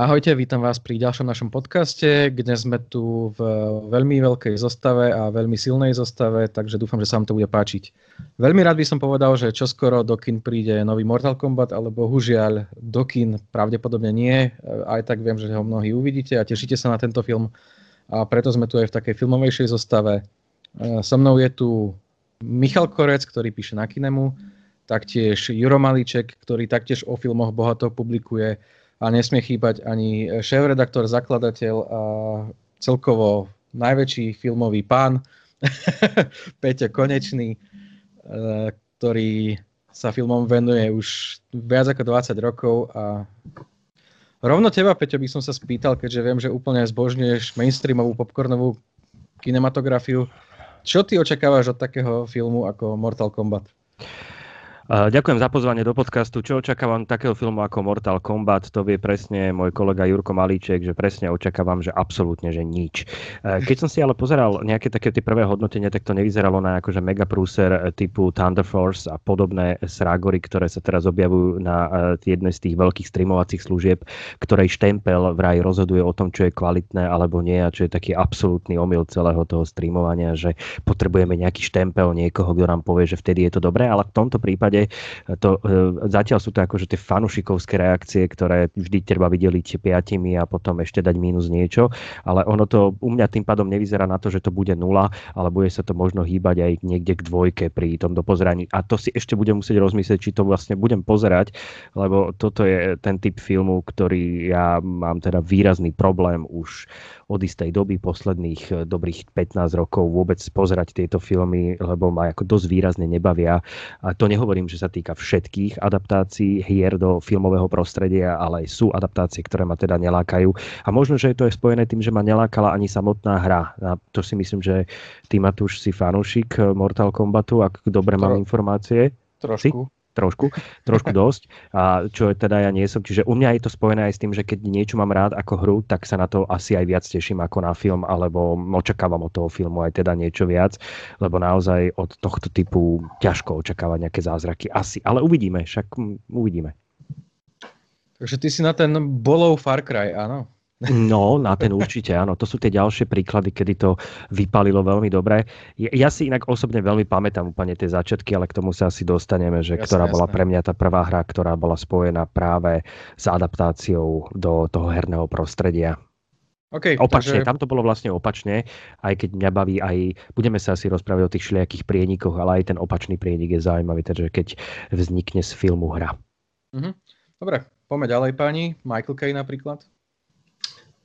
Ahojte, vítam vás pri ďalšom našom podcaste, kde sme tu v veľmi veľkej zostave a veľmi silnej zostave, takže dúfam, že sa vám to bude páčiť. Veľmi rád by som povedal, že čoskoro do kin príde nový Mortal Kombat, ale bohužiaľ do kin pravdepodobne nie. Aj tak viem, že ho mnohí uvidíte a tešíte sa na tento film. A preto sme tu aj v takej filmovejšej zostave. So mnou je tu Michal Korec, ktorý píše na Kinemu, taktiež Juro Malíček, ktorý taktiež o filmoch bohato publikuje a nesmie chýbať ani šéf-redaktor, zakladateľ a celkovo najväčší filmový pán Peťo Konečný, e, ktorý sa filmom venuje už viac ako 20 rokov a rovno teba, Peťo, by som sa spýtal, keďže viem, že úplne zbožňuješ mainstreamovú popcornovú kinematografiu. Čo ty očakávaš od takého filmu ako Mortal Kombat? Ďakujem za pozvanie do podcastu. Čo očakávam takého filmu ako Mortal Kombat, to vie presne môj kolega Jurko Malíček, že presne očakávam, že absolútne, že nič. E, keď som si ale pozeral nejaké také tie prvé hodnotenia, tak to nevyzeralo na akože megaprúser typu Thunder Force a podobné srágory, ktoré sa teraz objavujú na e, jednej z tých veľkých streamovacích služieb, ktorej štempel vraj rozhoduje o tom, čo je kvalitné alebo nie a čo je taký absolútny omyl celého toho streamovania, že potrebujeme nejaký štempel niekoho, kto nám povie, že vtedy je to dobré, ale v tomto prípade to, e, zatiaľ sú to akože tie fanušikovské reakcie, ktoré vždy treba vydeliť piatimi a potom ešte dať mínus niečo, ale ono to u mňa tým pádom nevyzerá na to, že to bude nula, ale bude sa to možno hýbať aj niekde k dvojke pri tom dopozeraní. A to si ešte budem musieť rozmyslieť, či to vlastne budem pozerať, lebo toto je ten typ filmu, ktorý ja mám teda výrazný problém už od istej doby, posledných eh, dobrých 15 rokov vôbec pozerať tieto filmy, lebo ma ako dosť výrazne nebavia. A to nehovorím, že sa týka všetkých adaptácií hier do filmového prostredia, ale aj sú adaptácie, ktoré ma teda nelákajú. A možno, že je to je spojené tým, že ma nelákala ani samotná hra. A to si myslím, že ty Matúš si fanúšik eh, Mortal Kombatu, ak dobre mám informácie. Trošku. Si? Trošku, trošku dosť, a čo teda ja nie som. Čiže u mňa je to spojené aj s tým, že keď niečo mám rád ako hru, tak sa na to asi aj viac teším ako na film, alebo očakávam od toho filmu aj teda niečo viac, lebo naozaj od tohto typu ťažko očakávať nejaké zázraky. Asi, ale uvidíme, však uvidíme. Takže ty si na ten bolov Far Cry, áno? No, na ten určite, áno. To sú tie ďalšie príklady, kedy to vypalilo veľmi dobre. Ja si inak osobne veľmi pamätám úplne tie začiatky, ale k tomu sa asi dostaneme, že jasne, ktorá jasne. bola pre mňa tá prvá hra, ktorá bola spojená práve s adaptáciou do toho herného prostredia. Okay, opačne, takže... tam to bolo vlastne opačne, aj keď mňa baví aj, budeme sa asi rozprávať o tých všelijakých prienikoch, ale aj ten opačný prienik je zaujímavý, takže keď vznikne z filmu hra. Mhm. Dobre, poďme ďalej páni. Michael Kay napríklad.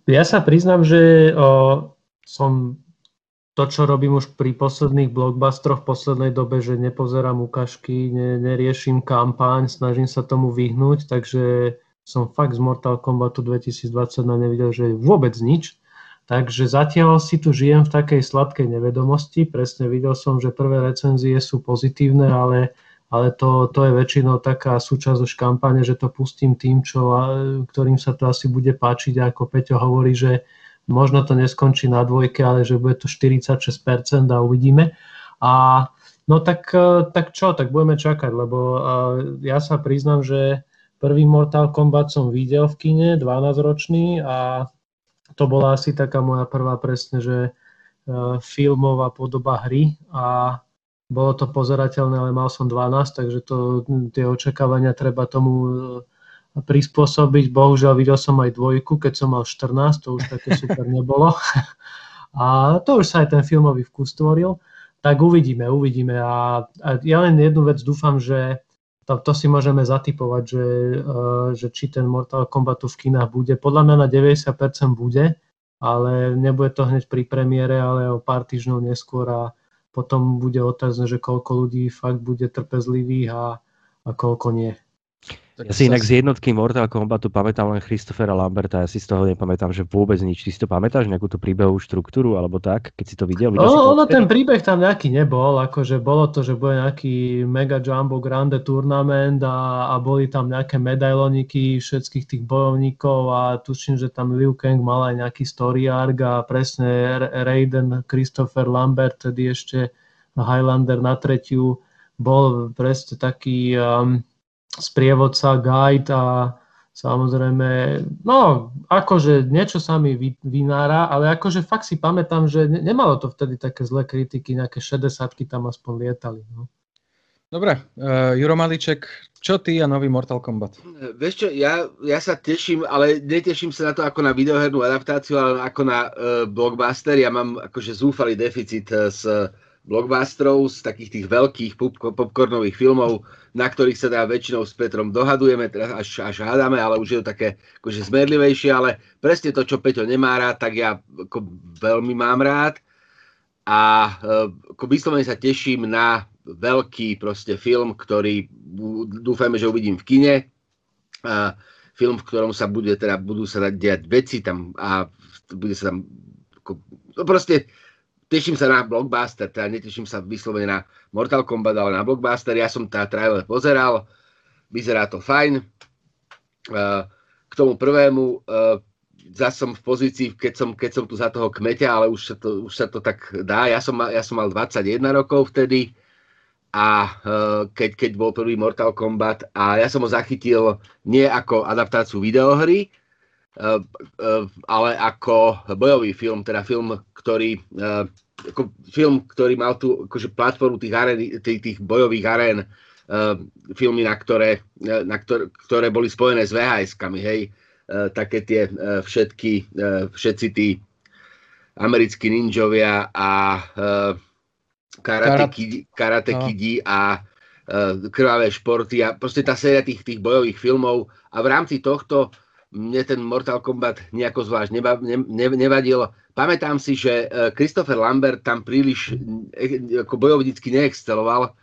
Ja sa priznám, že o, som to, čo robím už pri posledných blockbusteroch v poslednej dobe, že nepozerám ukážky, ne, neriešim kampaň, snažím sa tomu vyhnúť, takže som fakt z Mortal Kombatu 2020 nevidel, že vôbec nič. Takže zatiaľ si tu žijem v takej sladkej nevedomosti. Presne videl som, že prvé recenzie sú pozitívne, ale ale to, to je väčšinou taká súčasť už kampane, že to pustím tým, čo, ktorým sa to asi bude páčiť. A ako Peťo hovorí, že možno to neskončí na dvojke, ale že bude to 46% a uvidíme. A no tak, tak čo, tak budeme čakať, lebo ja sa priznám, že prvý Mortal Kombat som videl v kine, 12-ročný a to bola asi taká moja prvá presne, že e, filmová podoba hry a bolo to pozerateľné, ale mal som 12, takže to, tie očakávania treba tomu e, prispôsobiť. Bohužiaľ videl som aj dvojku, keď som mal 14, to už také super nebolo. A to už sa aj ten filmový vkus tvoril. Tak uvidíme, uvidíme. A, a ja len jednu vec dúfam, že to, to si môžeme zatypovať, že, uh, že či ten Mortal Kombat v kinách bude. Podľa mňa na 90% bude, ale nebude to hneď pri premiére, ale o pár týždňov neskôr a potom bude otázne, že koľko ľudí fakt bude trpezlivých a, a koľko nie. Tak ja si inak z jednotky Mortal Kombatu pamätám len Christophera Lamberta, ja si z toho nepamätám, že vôbec nič. Ty si to pamätáš, nejakú tú príbehovú štruktúru alebo tak, keď si to videl? videl o, ono, ten príbeh tam nejaký nebol, akože bolo to, že bude nejaký mega jumbo grande turnament a, a boli tam nejaké medailoniky všetkých tých bojovníkov a tuším, že tam Liu Kang mal aj nejaký story arc a presne Raiden, Christopher Lambert, tedy ešte Highlander na tretiu, bol presne taký um, sprievodca, guide a Samozrejme, no, akože niečo sa mi vynára, ale akože fakt si pamätám, že nemalo to vtedy také zlé kritiky, nejaké 60 tam aspoň lietali. No. Dobre, uh, Juro Maliček, čo ty a nový Mortal Kombat? Vieš čo, ja, ja sa teším, ale neteším sa na to ako na videohernú adaptáciu, ale ako na uh, blockbuster. Ja mám akože zúfalý deficit uh, s blockbusterov, z takých tých veľkých popcornových filmov, na ktorých sa teda väčšinou s Petrom dohadujeme, teraz až, až hádame, ale už je to také akože zmerlivejšie, ale presne to, čo Peťo nemá rád, tak ja ako veľmi mám rád. A ako vyslovene sa teším na veľký proste film, ktorý dúfajme, že uvidím v kine. A film, v ktorom sa bude, teda budú sa diať veci tam a bude sa tam ako, no proste teším sa na blockbuster, teda neteším sa vyslovene na Mortal Kombat, ale na blockbuster. Ja som tá trailer pozeral, vyzerá to fajn. K tomu prvému, zase som v pozícii, keď som, keď som tu za toho kmeťa, ale už sa to, už sa to tak dá. Ja som, ja som mal 21 rokov vtedy a keď, keď bol prvý Mortal Kombat a ja som ho zachytil nie ako adaptáciu videohry, ale ako bojový film, teda film, ktorý, eh, ako film, ktorý mal tú akože platformu tých, arén, tých, tých bojových arén, filmy, na ktoré, na ktoré, ktoré boli spojené s VHS-kami, hej, také tie všetky, všetci tí americkí ninjovia a karate, kidi, karate no. kidi a krvavé športy a proste tá séria tých, tých bojových filmov a v rámci tohto mne ten Mortal Kombat nejako zvlášť neba, ne, ne, nevadil. Pamätám si, že e, Christopher Lambert tam príliš e, ako bojovnícky neexceloval,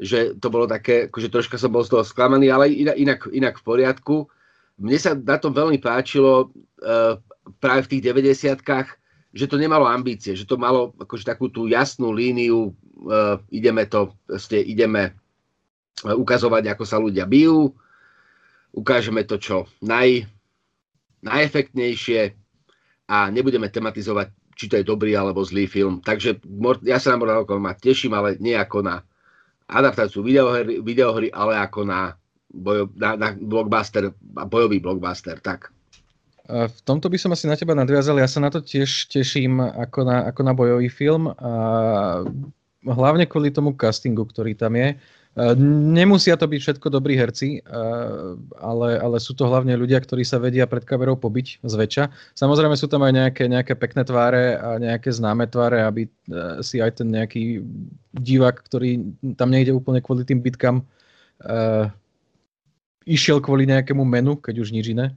že to bolo také, akože troška som bol z toho sklamaný, ale inak, inak, v poriadku. Mne sa na tom veľmi páčilo uh, práve v tých 90 že to nemalo ambície, že to malo akože takú tú jasnú líniu, uh, ideme to, proste ideme ukazovať, ako sa ľudia bijú, ukážeme to, čo naj, najefektnejšie a nebudeme tematizovať, či to je dobrý alebo zlý film. Takže ja sa na Mortal Kombat teším, ale nie ako na adaptáciu videohry, videohry ale ako na, bojo, na, na blockbuster, bojový blockbuster. Tak. V tomto by som asi na teba nadviazal. Ja sa na to tiež teším ako na, ako na bojový film. A hlavne kvôli tomu castingu, ktorý tam je. Nemusia to byť všetko dobrí herci, ale, ale sú to hlavne ľudia, ktorí sa vedia pred kamerou pobiť zväčša. Samozrejme sú tam aj nejaké, nejaké pekné tváre a nejaké známe tváre, aby e, si aj ten nejaký divák, ktorý tam nejde úplne kvôli tým bitkám, uh, išiel kvôli nejakému menu, keď už nič iné.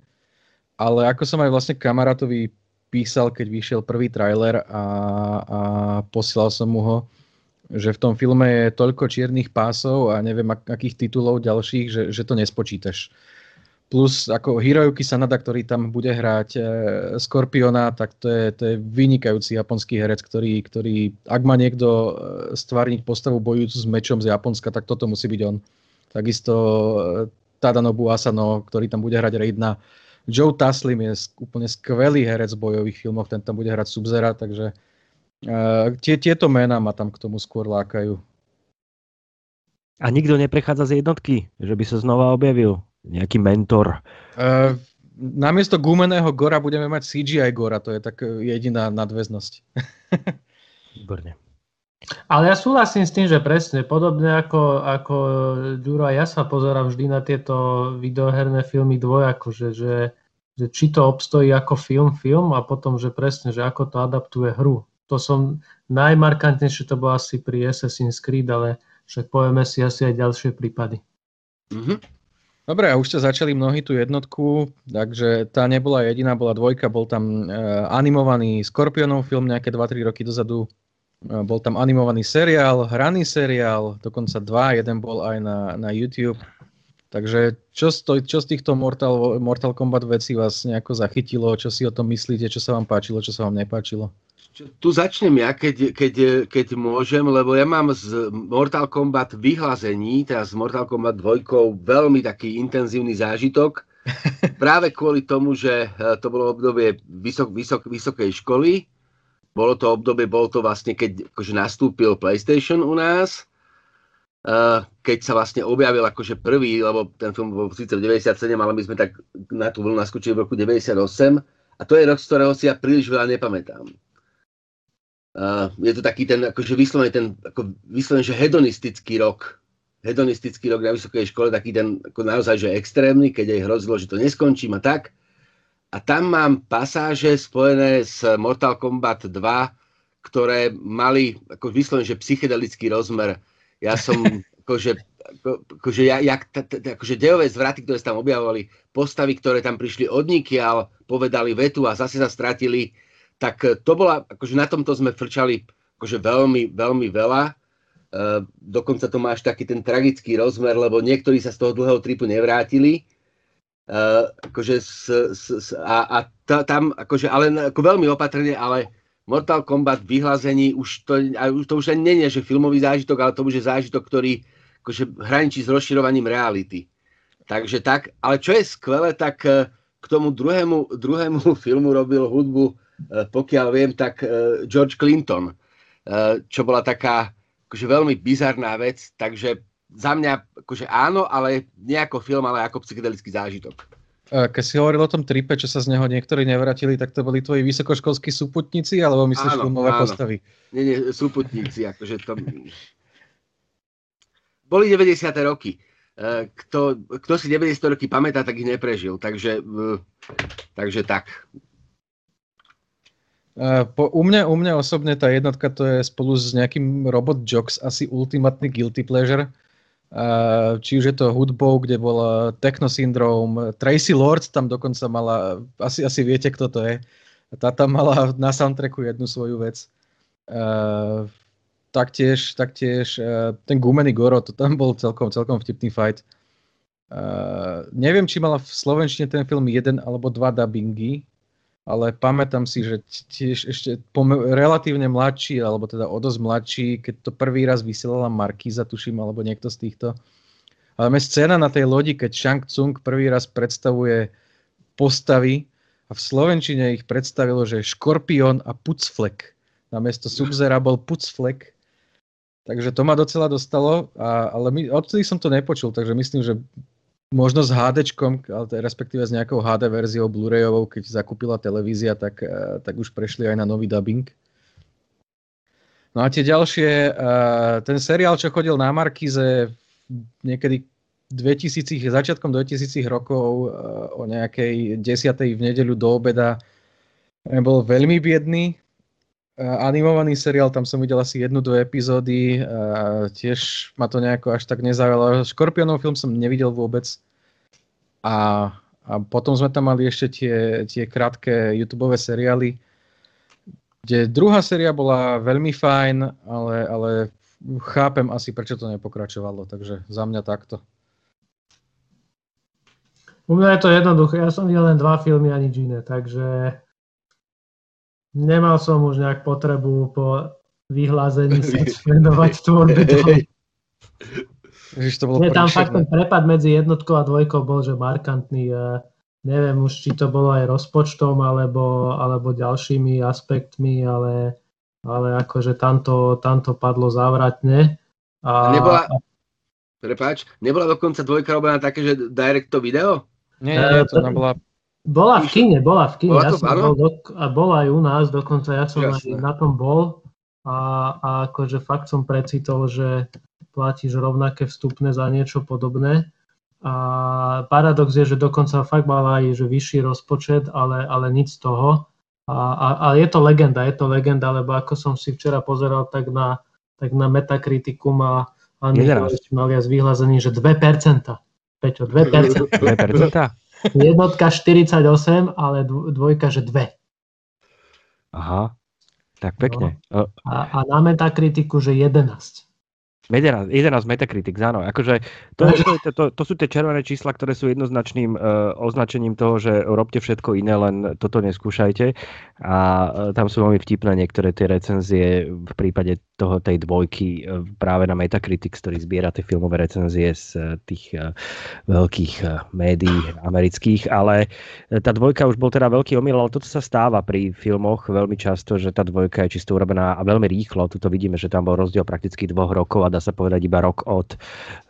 Ale ako som aj vlastne kamarátovi písal, keď vyšiel prvý trailer a, a posielal som mu ho, že v tom filme je toľko čiernych pásov a neviem ak, akých titulov ďalších, že, že to nespočítaš. Plus ako Hiroyuki Sanada, ktorý tam bude hrať e, Skorpiona, tak to je, to je vynikajúci japonský herec, ktorý, ktorý ak má niekto e, stvárniť postavu bojujúcu s mečom z Japonska, tak toto musí byť on. Takisto e, Tadanobu Asano, ktorý tam bude hrať Raidna. Joe Taslim je úplne skvelý herec v bojových filmoch, ten tam bude hrať Subzera, takže Uh, tie, tieto mená ma tam k tomu skôr lákajú. A nikto neprechádza z jednotky, že by sa znova objavil? Nejaký mentor? Uh, namiesto gumeného Gora budeme mať CGI Gora, to je tak jediná nadväznosť. Výborne. Ale ja súhlasím s tým, že presne, podobne ako, ako Ďuro, ja sa pozerám vždy na tieto videoherné filmy dvojako, že, že, že či to obstojí ako film, film a potom, že presne, že ako to adaptuje hru to som najmarkantnejšie to bolo asi pri Assassin's Creed, ale však povieme si asi aj ďalšie prípady. Mm-hmm. Dobre, a už ste začali mnohí tú jednotku, takže tá nebola jediná, bola dvojka, bol tam e, animovaný Skorpionov film nejaké 2-3 roky dozadu, e, bol tam animovaný seriál, hraný seriál, dokonca dva, jeden bol aj na, na YouTube. Takže čo z, to, čo z týchto Mortal, Mortal Kombat vecí vás nejako zachytilo, čo si o tom myslíte, čo sa vám páčilo, čo sa vám nepáčilo? Tu začnem ja, keď, keď, keď môžem, lebo ja mám z Mortal Kombat vyhlazení, teraz z Mortal Kombat 2 veľmi taký intenzívny zážitok. Práve kvôli tomu, že e, to bolo obdobie vysok, vysok, vysokej školy. Bolo to obdobie, bolo to vlastne, keď akože nastúpil PlayStation u nás. keď sa vlastne objavil akože prvý, lebo ten film bol síce v 97, ale my sme tak na tú vlnu naskočili v roku 98 a to je rok, z ktorého si ja príliš veľa nepamätám. Uh, je to taký ten, akože vyslovene ten, ako vyslovene, že hedonistický rok. Hedonistický rok na vysokej škole, taký ten, ako naozaj, že extrémny, keď aj hrozilo, že to neskončím a tak. A tam mám pasáže spojené s Mortal Kombat 2, ktoré mali ako vyslovene, že psychedelický rozmer. Ja som, akože, ako, akože, ja, jak, t, t, akože dejové zvraty, ktoré sa tam objavovali, postavy, ktoré tam prišli odnikiaľ, povedali vetu a zase sa stratili, tak eh, to bola, akože na tomto sme frčali akože veľmi, veľmi veľa. Uh, dokonca to má až taký ten tragický rozmer, lebo niektorí sa z toho dlhého tripu nevrátili. Uh, akože s, s, s, a, a ta, tam, akože, ale ako veľmi opatrne, ale Mortal Kombat vyhlazení už to, to už ani nie že filmový zážitok, ale to už je zážitok, ktorý akože hraničí s rozširovaním reality. Takže tak, ale čo je skvelé, tak k tomu druhému, druhému filmu robil hudbu Eh, pokiaľ viem, tak eh, George Clinton, eh, čo bola taká akože veľmi bizarná vec, takže za mňa akože áno, ale nie ako film, ale ako psychedelický zážitok. Keď si hovoril o tom tripe, čo sa z neho niektorí nevratili, tak to boli tvoji vysokoškolskí súputníci, alebo myslíš áno, filmové áno. postavy? Nie, nie, súputníci, akože to... Boli 90. roky. Kto, kto si 90. roky pamätá, tak ich neprežil. Takže, takže tak. Uh, po, u, mňa, u mňa osobne tá jednotka to je spolu s nejakým Robot Jocks asi ultimátny guilty pleasure. Uh, či už je to hudbou, kde bol Techno Syndrome, Tracy Lords tam dokonca mala, asi, asi viete, kto to je. Tá tam mala na soundtracku jednu svoju vec. Uh, taktiež, taktiež uh, ten Gumený Goro, to tam bol celkom, celkom vtipný fight. Uh, neviem, či mala v Slovenčine ten film jeden alebo dva dubbingy, ale pamätám si, že tiež ešte pome- relatívne mladší, alebo teda o dosť mladší, keď to prvý raz vysielala Markíza, tuším, alebo niekto z týchto. Ale scéna na tej lodi, keď Shang Tsung prvý raz predstavuje postavy a v Slovenčine ich predstavilo, že Škorpión a Pucflek. Namiesto Subzera bol Pucflek. Takže to ma docela dostalo, a, ale my, odtedy som to nepočul, takže myslím, že možno s HD, respektíve s nejakou HD verziou Blu-rayovou, keď zakúpila televízia, tak, eh, tak už prešli aj na nový dubbing. No a tie ďalšie, eh, ten seriál, čo chodil na Markize niekedy 2000, začiatkom 2000 rokov eh, o nejakej 10. v nedeľu do obeda, bol veľmi biedný. Animovaný seriál, tam som videl asi jednu, dve epizódy, tiež ma to nejako až tak nezaujalo. Škorpionov film som nevidel vôbec. A, a potom sme tam mali ešte tie, tie krátke YouTube seriály, kde druhá séria bola veľmi fajn, ale, ale chápem asi, prečo to nepokračovalo, takže za mňa takto. U mňa je to jednoduché, ja som videl len dva filmy ani iné, takže nemal som už nejak potrebu po vyhlázení sa venovať tvorbe Ježiš, to bolo Nie, tam fakt ten prepad medzi jednotkou a dvojkou bol, že markantný. Neviem už, či to bolo aj rozpočtom alebo, alebo ďalšími aspektmi, ale, ale akože tamto, tamto padlo závratne. A, nebola, prepáč, nebola dokonca dvojka robená také, že direct to video? Nie, nie, to bola bola v kine, bola v kine. Bola, to, ja som bol do, a bola aj u nás, dokonca ja som aj na tom bol a, a akože fakt som precitol, že platíš rovnaké vstupné za niečo podobné. A paradox je, že dokonca fakt mal aj že vyšší rozpočet, ale, ale nič z toho. A, a, a je to legenda, je to legenda, lebo ako som si včera pozeral, tak na, tak na Metakritiku má Andy malias vyhlásený, že 2%. Peťo, 2%. 2%? Jednotka 48, ale dvojka, že 2. Aha, tak pekne. No. A, a na Metakritiku, že 11. 11, 11 Metacritic, áno. Akože to, to, to, to, to sú tie červené čísla, ktoré sú jednoznačným uh, označením toho, že robte všetko iné, len toto neskúšajte. A uh, tam sú veľmi vtipné niektoré tie recenzie v prípade toho, tej dvojky e, práve na Metacritic, ktorý zbiera tie filmové recenzie z e, tých e, veľkých médií amerických, ale tá dvojka už bol teda veľký omyl, ale toto sa stáva pri filmoch veľmi často, že tá dvojka je čisto urobená a veľmi rýchlo. Tuto vidíme, že tam bol rozdiel prakticky dvoch rokov a dá sa povedať iba rok od,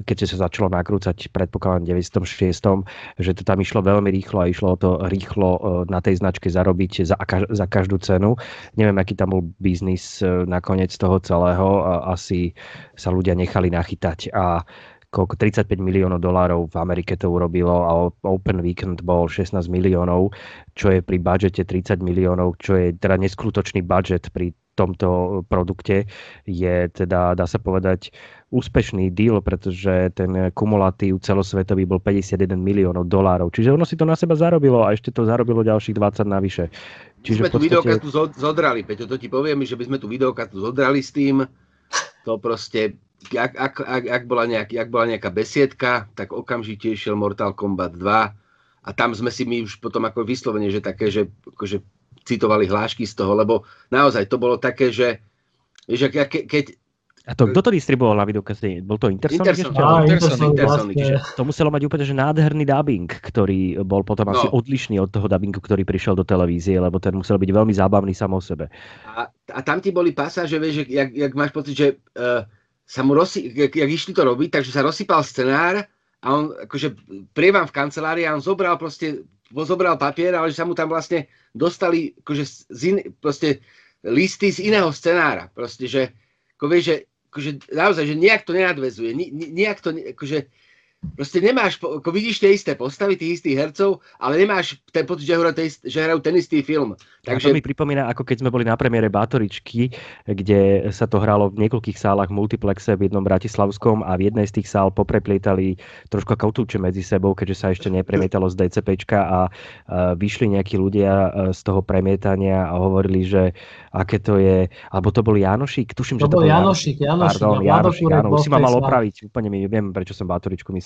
keď sa začalo nakrúcať predpokladám 906, že to tam išlo veľmi rýchlo a išlo to rýchlo na tej značke zarobiť za, za každú cenu. Neviem, aký tam bol biznis nakoniec toho celého celého asi sa ľudia nechali nachytať a koľko 35 miliónov dolárov v Amerike to urobilo a Open Weekend bol 16 miliónov, čo je pri budžete 30 miliónov, čo je teda neskutočný budget pri tomto produkte, je teda, dá sa povedať, úspešný deal, pretože ten kumulatív celosvetový bol 51 miliónov dolárov. Čiže ono si to na seba zarobilo a ešte to zarobilo ďalších 20 navyše. Čiže sme tu podstate... videokastu zodrali, Peťo, to ti poviem, že by sme tu videokastu zodrali s tým, to proste, ak, ak, ak, ak, bola nejak, ak bola nejaká besiedka, tak okamžite išiel Mortal Kombat 2 a tam sme si my už potom ako vyslovene, že také, že akože citovali hlášky z toho, lebo naozaj to bolo také, že, že keď, a to kto to distribuoval na videokazete? Bol to Intersonic? Intersonic, á, Intersonic, Intersonic, Intersonic. To muselo mať úplne že nádherný dubbing, ktorý bol potom no. asi odlišný od toho dubbingu, ktorý prišiel do televízie, lebo ten musel byť veľmi zábavný sam o sebe. A, a tam ti boli pasáže, vieš, že jak, jak máš pocit, že uh, sa mu rozsy, jak, jak išli to robiť, takže sa rozsypal scenár a on akože prievam v kancelárii a on zobral proste, zobral papier, ale že sa mu tam vlastne dostali akože z in, proste listy z iného scenára. Proste, že ako vieš, že akože naozaj, že nejak to nenadvezuje, nejak to, akože, Proste nemáš, ako vidíš tie isté postavy, tých istých hercov, ale nemáš ten pocit, že hrajú, že hrajú ten istý film. Takže... to mi pripomína, ako keď sme boli na premiére Bátoričky, kde sa to hralo v niekoľkých sálach multiplexe v jednom bratislavskom a v jednej z tých sál popreplietali trošku kautúče medzi sebou, keďže sa ešte nepremietalo z DCPčka a vyšli nejakí ľudia z toho premietania a hovorili, že aké to je, alebo to bol Janošik, tuším, to že to bol Janošik, Janošik, Pardon, Janošik, áno, už si ma mal opraviť, úplne mi neviem,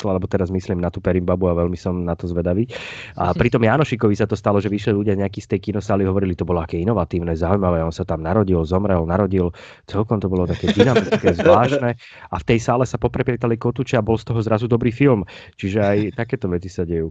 myslel, alebo teraz myslím na tú Perimbabu a veľmi som na to zvedavý. A pri tom Janošikovi sa to stalo, že vyšli ľudia nejakí z tej kinosály hovorili, to bolo aké inovatívne, zaujímavé, on sa tam narodil, zomrel, narodil, celkom to bolo také dynamické, zvláštne a v tej sále sa poprepietali kotúče a bol z toho zrazu dobrý film. Čiže aj takéto veci sa dejú.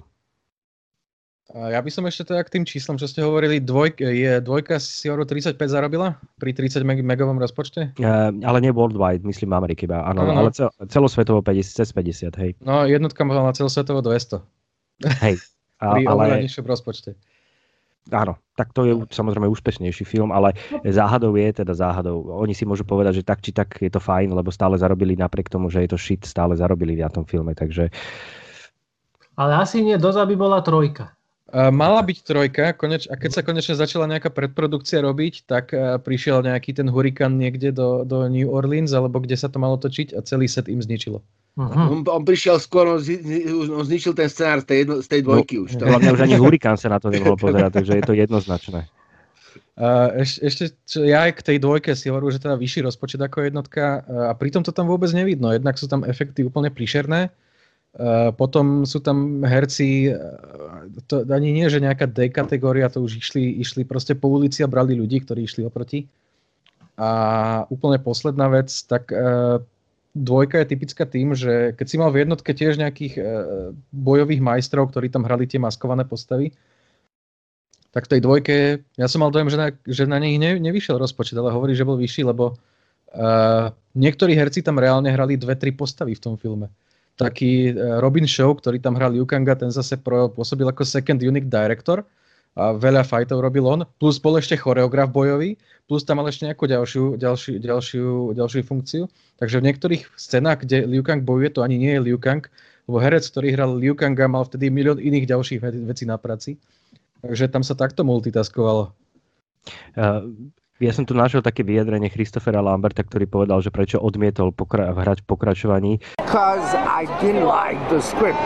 Ja by som ešte teda k tým číslom, čo ste hovorili, dvoj, je, dvojka si euro 35 zarobila pri 30 megovom rozpočte? Uh, ale nie worldwide, myslím Ameriky iba, áno, no, no. ale cel, celosvetovo 50, cez 50, hej. No jednotka mohla na celosvetovo 200. Hej. A, pri ale... nižšom rozpočte. Áno, tak to je samozrejme úspešnejší film, ale záhadou je teda záhadou. Oni si môžu povedať, že tak či tak je to fajn, lebo stále zarobili napriek tomu, že je to shit, stále zarobili na tom filme, takže... Ale asi nie, doza by bola trojka. Mala byť trojka, koneč, a keď sa konečne začala nejaká predprodukcia robiť, tak prišiel nejaký ten hurikán niekde do, do New Orleans, alebo kde sa to malo točiť a celý set im zničilo. Uh-huh. On, on prišiel skôr, on, zi, on zničil ten scenár z tej, jedno, z tej dvojky no, už. To. Hlavne už ani hurikán sa na to nemohol pozerať, takže je to jednoznačné. Uh, eš, ešte čo, ja aj k tej dvojke si hovorím, že teda vyšší rozpočet ako jednotka uh, a pritom to tam vôbec nevidno. Jednak sú tam efekty úplne príšerné, Uh, potom sú tam herci, uh, to ani nie, že nejaká D kategória, to už išli, išli proste po ulici a brali ľudí, ktorí išli oproti. A úplne posledná vec, tak uh, dvojka je typická tým, že keď si mal v jednotke tiež nejakých bojových majstrov, ktorí tam hrali tie maskované postavy, tak v tej dvojke, ja som mal dojem, že na, že na nich ne, nevyšiel rozpočet, ale hovorí, že bol vyšší, lebo uh, niektorí herci tam reálne hrali dve, tri postavy v tom filme taký e, Robin Show, ktorý tam hral Liu Kanga, ten zase pôsobil ako second unit director a veľa fightov robil on, plus bol ešte choreograf bojový, plus tam mal ešte nejakú ďalšiu, ďalšiu, ďalšiu, ďalšiu funkciu. Takže v niektorých scénách, kde Liu Kang bojuje, to ani nie je Liu Kang, lebo herec, ktorý hral Liu Kanga, mal vtedy milión iných ďalších vecí na práci. Takže tam sa takto multitaskovalo. Uh, ja som tu našiel také vyjadrenie Christophera Lamberta, ktorý povedal, že prečo odmietol pokra- hrať v pokračovaní. I didn't like the script.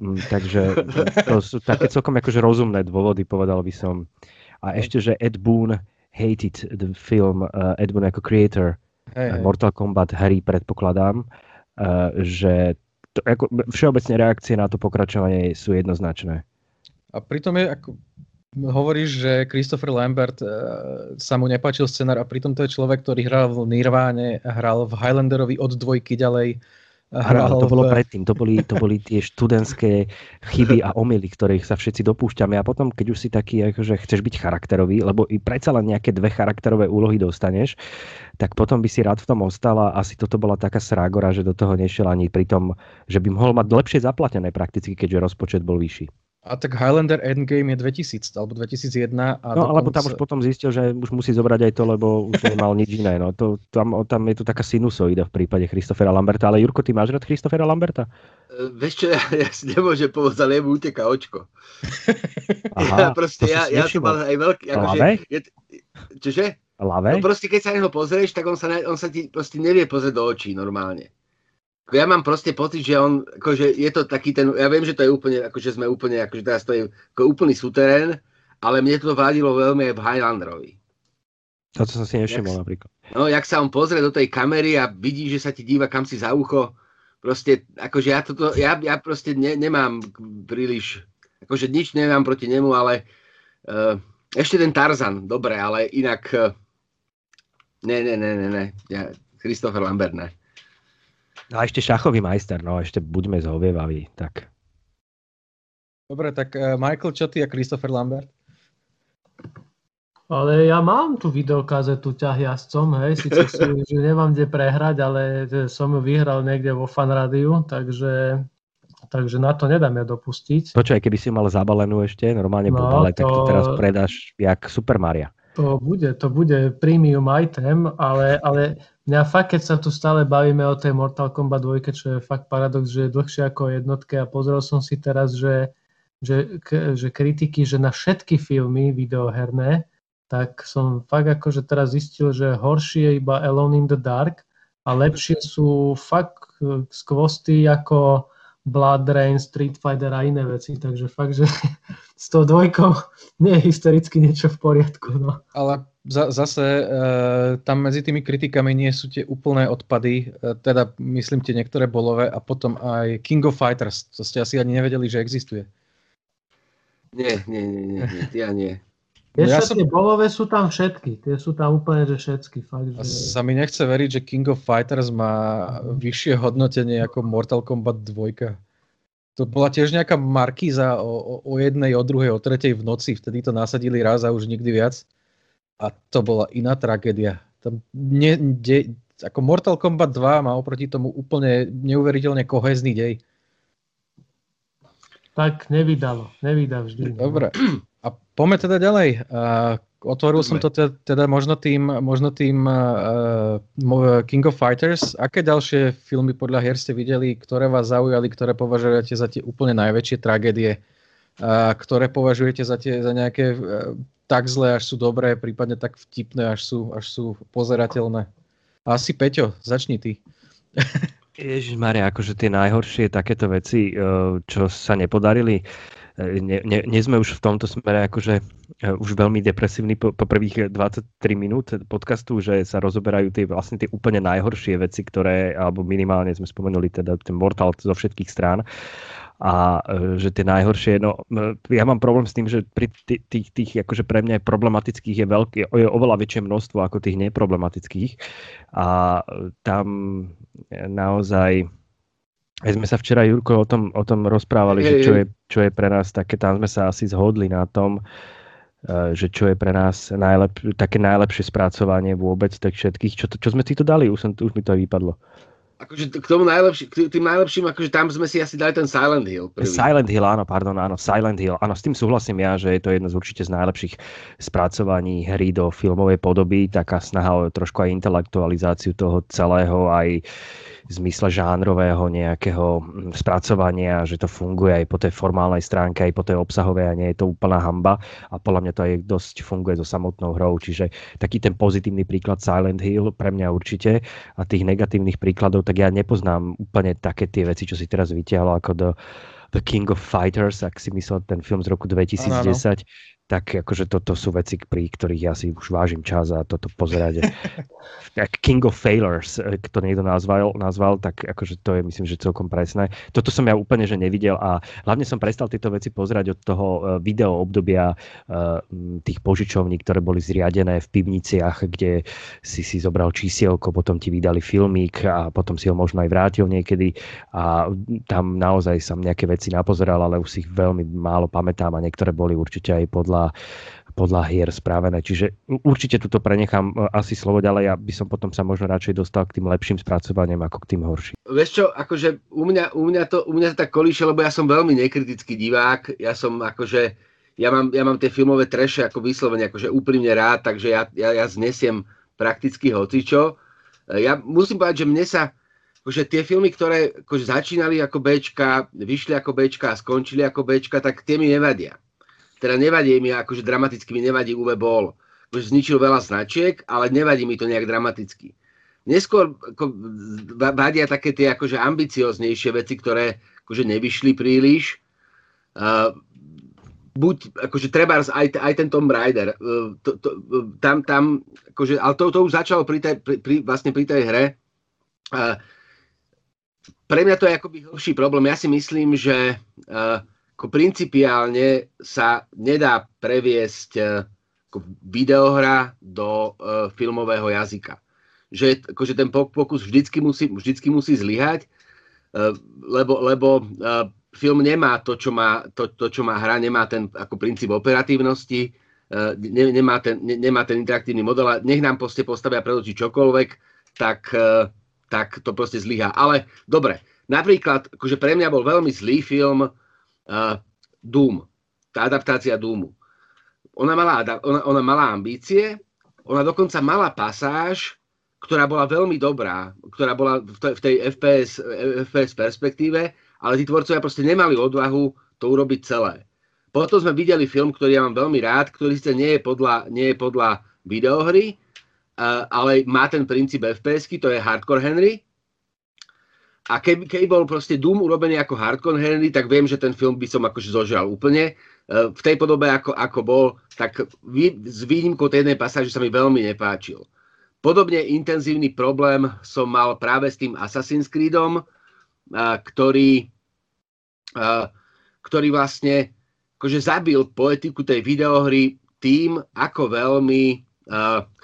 Mm, takže to sú také celkom akože rozumné dôvody, povedal by som. A ešte, že Ed Boon hated the film, uh, Ed Boon ako creator hey, uh, Mortal Kombat hry, predpokladám, uh, že to, ako, všeobecne reakcie na to pokračovanie sú jednoznačné. A pritom je ako, hovoríš, že Christopher Lambert uh, sa mu nepáčil scenár a pritom to je človek, ktorý hral v Nirváne, hral v Highlanderovi od dvojky ďalej. Hral to bolo v... predtým, to boli, to boli tie študentské chyby a omily, ktorých sa všetci dopúšťame a potom, keď už si taký, akože chceš byť charakterový, lebo i predsa len nejaké dve charakterové úlohy dostaneš, tak potom by si rád v tom ostal a asi toto bola taká srágora, že do toho nešiel ani pri tom, že by mohol mať lepšie zaplatené prakticky, keďže rozpočet bol vyšší. A tak Highlander Endgame je 2000 alebo 2001. A no dokonca... alebo tam už potom zistil, že už musí zobrať aj to, lebo už nemal nič iné. No, to, tam, tam je tu taká sinusoida v prípade Christophera Lamberta. Ale Jurko, ty máš rád Christophera Lamberta? Uh, vieš čo, ja, ja si nemôžem povedať, ale jemu uteká očko. Aha, ja proste, ja, ja som mal aj veľký... Akože, je, čože? Lave? No proste, keď sa neho pozrieš, tak on sa, on sa ti proste nevie pozrieť do očí normálne ja mám proste pocit, že on, akože je to taký ten, ja viem, že to je úplne, akože sme úplne, akože teraz to je ako úplný suterén, ale mne to vadilo veľmi aj v Highlanderovi. To, čo som si nevšimol napríklad. No, jak sa on pozrie do tej kamery a vidí, že sa ti díva kam si za ucho, proste, akože ja toto, ja, ja proste ne, nemám príliš, akože nič nemám proti nemu, ale uh, ešte ten Tarzan, dobre, ale inak, uh, ne, ne, ne, ne, ne, ja, Christopher Lambert, ne. No a ešte šachový majster, no ešte buďme zhovievaví, tak. Dobre, tak uh, Michael, čo ty a Christopher Lambert? Ale ja mám tu videokazetu ťah jazdcom, hej, síce si, že nemám kde prehrať, ale som ju vyhral niekde vo fanrádiu, takže, takže na to nedám ja dopustiť. Počkaj, keby si mal zabalenú ešte, normálne no, ale to... tak to teraz predáš jak Super Mario. To bude, to bude premium item, ale, ale Mňa fakt, keď sa tu stále bavíme o tej Mortal Kombat 2, čo je fakt paradox, že je dlhšie ako jednotke a pozrel som si teraz, že, že, že kritiky, že na všetky filmy videoherné, tak som fakt akože teraz zistil, že horšie je iba Alone in the Dark a lepšie sú fakt skvosty ako Blood Rain, Street Fighter a iné veci, takže fakt, že s tou dvojkou nie je historicky niečo v poriadku. No. Ale za, zase e, tam medzi tými kritikami nie sú tie úplné odpady, e, teda myslím tie niektoré bolové a potom aj King of Fighters, to ste asi ani nevedeli, že existuje. Nie, nie, nie, nie, nie ja nie. No ja som... tie bolové sú tam všetky, tie sú tam úplne, že všetky. Fakt, že... Sa mi nechce veriť, že King of Fighters má vyššie hodnotenie ako Mortal Kombat 2. To bola tiež nejaká markíza o, o, o jednej, o druhej, o tretej v noci, vtedy to nasadili raz a už nikdy viac. A to bola iná tragédia. Tam ne, de, ako Mortal Kombat 2 má oproti tomu úplne neuveriteľne kohezný dej. Tak nevydalo, nevydá vždy. No. Dobre. poďme teda ďalej. Uh, otvoril som to teda, teda možno tým, možno tým uh, King of Fighters. Aké ďalšie filmy podľa hier ste videli, ktoré vás zaujali, ktoré považujete za tie úplne najväčšie tragédie, uh, ktoré považujete za, tie, za nejaké uh, tak zlé, až sú dobré, prípadne tak vtipné, až sú, až sú pozerateľné. Asi Peťo, začni ty. Ježiš Maria, akože tie najhoršie takéto veci, eh, čo sa nepodarili, eh, nie, nie, nie sme už v tomto smere akože eh, už veľmi depresívni po, po prvých 23 minút podcastu, že sa rozoberajú tie vlastne tie úplne najhoršie veci, ktoré, alebo minimálne sme spomenuli teda ten Mortal zo všetkých strán. A e, že tie najhoršie, no ja mám problém s tým, že pri tých, tých, tých akože pre mňa problematických je, veľké, je oveľa väčšie množstvo ako tých neproblematických. A tam naozaj aj sme sa včera, Jurko, o tom, o tom rozprávali, že čo je, čo je pre nás také, tam sme sa asi zhodli na tom, e, že čo je pre nás najlep, také najlepšie spracovanie vôbec tak všetkých. Čo, čo sme si to dali? Už, som, už mi to vypadlo akože k tomu najlepší, k tým najlepším, akože tam sme si asi dali ten Silent Hill. Prvý. Silent Hill, áno, pardon, áno, Silent Hill. Áno, s tým súhlasím ja, že je to jedno z určite z najlepších spracovaní hry do filmovej podoby, taká snaha o trošku aj intelektualizáciu toho celého, aj v zmysle žánrového nejakého mm, spracovania, že to funguje aj po tej formálnej stránke, aj po tej obsahovej a nie je to úplná hamba. A podľa mňa to aj dosť funguje so samotnou hrou. Čiže taký ten pozitívny príklad Silent Hill pre mňa určite a tých negatívnych príkladov, tak ja nepoznám úplne také tie veci, čo si teraz vytiahol ako do The King of Fighters, ak si myslel ten film z roku 2010. Ano, ano tak akože toto sú veci, pri ktorých ja si už vážim čas a toto pozerať. King of Failures, eh, kto niekto nazval, nazval, tak akože to je myslím, že celkom presné. Toto som ja úplne že nevidel a hlavne som prestal tieto veci pozerať od toho eh, video obdobia tých požičovní, ktoré boli zriadené v pivniciach, kde si si zobral čísielko, potom ti vydali filmík a potom si ho možno aj vrátil niekedy a tam naozaj som nejaké veci napozeral, ale už si ich veľmi málo pamätám a niektoré boli určite aj podľa podľa hier správené. Čiže určite tuto prenechám e, asi slovo ďalej, ja by som potom sa možno radšej dostal k tým lepším spracovaniam ako k tým horším. Vieš čo, akože u mňa, u mňa, to, u mňa to tak kolíše, lebo ja som veľmi nekritický divák, ja som akože, ja mám, ja mám tie filmové treše ako vyslovene akože úprimne rád, takže ja, ja, ja znesiem prakticky hocičo. E, ja musím povedať, že mne sa, akože tie filmy, ktoré akože začínali ako Bčka, vyšli ako Bčka a skončili ako Bčka, tak tie mi nevadia teda nevadí mi, akože dramaticky mi nevadí Uwe Boll, že zničil veľa značiek, ale nevadí mi to nejak dramaticky. Neskôr ako, vadia také tie akože ambicioznejšie veci, ktoré akože nevyšli príliš. Uh, buď, akože treba aj, aj ten Tomb Raider, uh, to, to, uh, tam, tam, akože, ale to, to už začalo pri tej, pri, pri, vlastne pri tej hre. Uh, pre mňa to je akoby horší problém. Ja si myslím, že uh, ako principiálne sa nedá previesť e, ako videohra do uh, filmového jazyka. Že akože ten pokus vždycky musí, vždycky musí zlyhať, uh, lebo, lebo uh, film nemá to, čo má, to, to, čo má hra, nemá ten ako princíp operatívnosti, uh, ne, nemá, ten, ne, nemá ten interaktívny model a nech nám proste postavia pred oči čokoľvek, tak, uh, tak to proste zlyhá. Ale dobre, napríklad, akože pre mňa bol veľmi zlý film Doom, tá adaptácia Doomu. Ona mala, ona, ona mala ambície, ona dokonca mala pasáž, ktorá bola veľmi dobrá, ktorá bola v tej, FPS, FPS perspektíve, ale tí tvorcovia proste nemali odvahu to urobiť celé. Potom sme videli film, ktorý ja mám veľmi rád, ktorý síce nie je podľa, nie je podľa videohry, ale má ten princíp fps to je Hardcore Henry. A keby, keby bol proste Doom urobený ako hardcore Henry, tak viem, že ten film by som akože zožal úplne. E, v tej podobe, ako, ako bol, tak vý, s výnimkou tej jednej pasáže sa mi veľmi nepáčil. Podobne intenzívny problém som mal práve s tým Assassin's Creedom, ktorý, ktorý vlastne akože zabil poetiku tej videohry tým, ako veľmi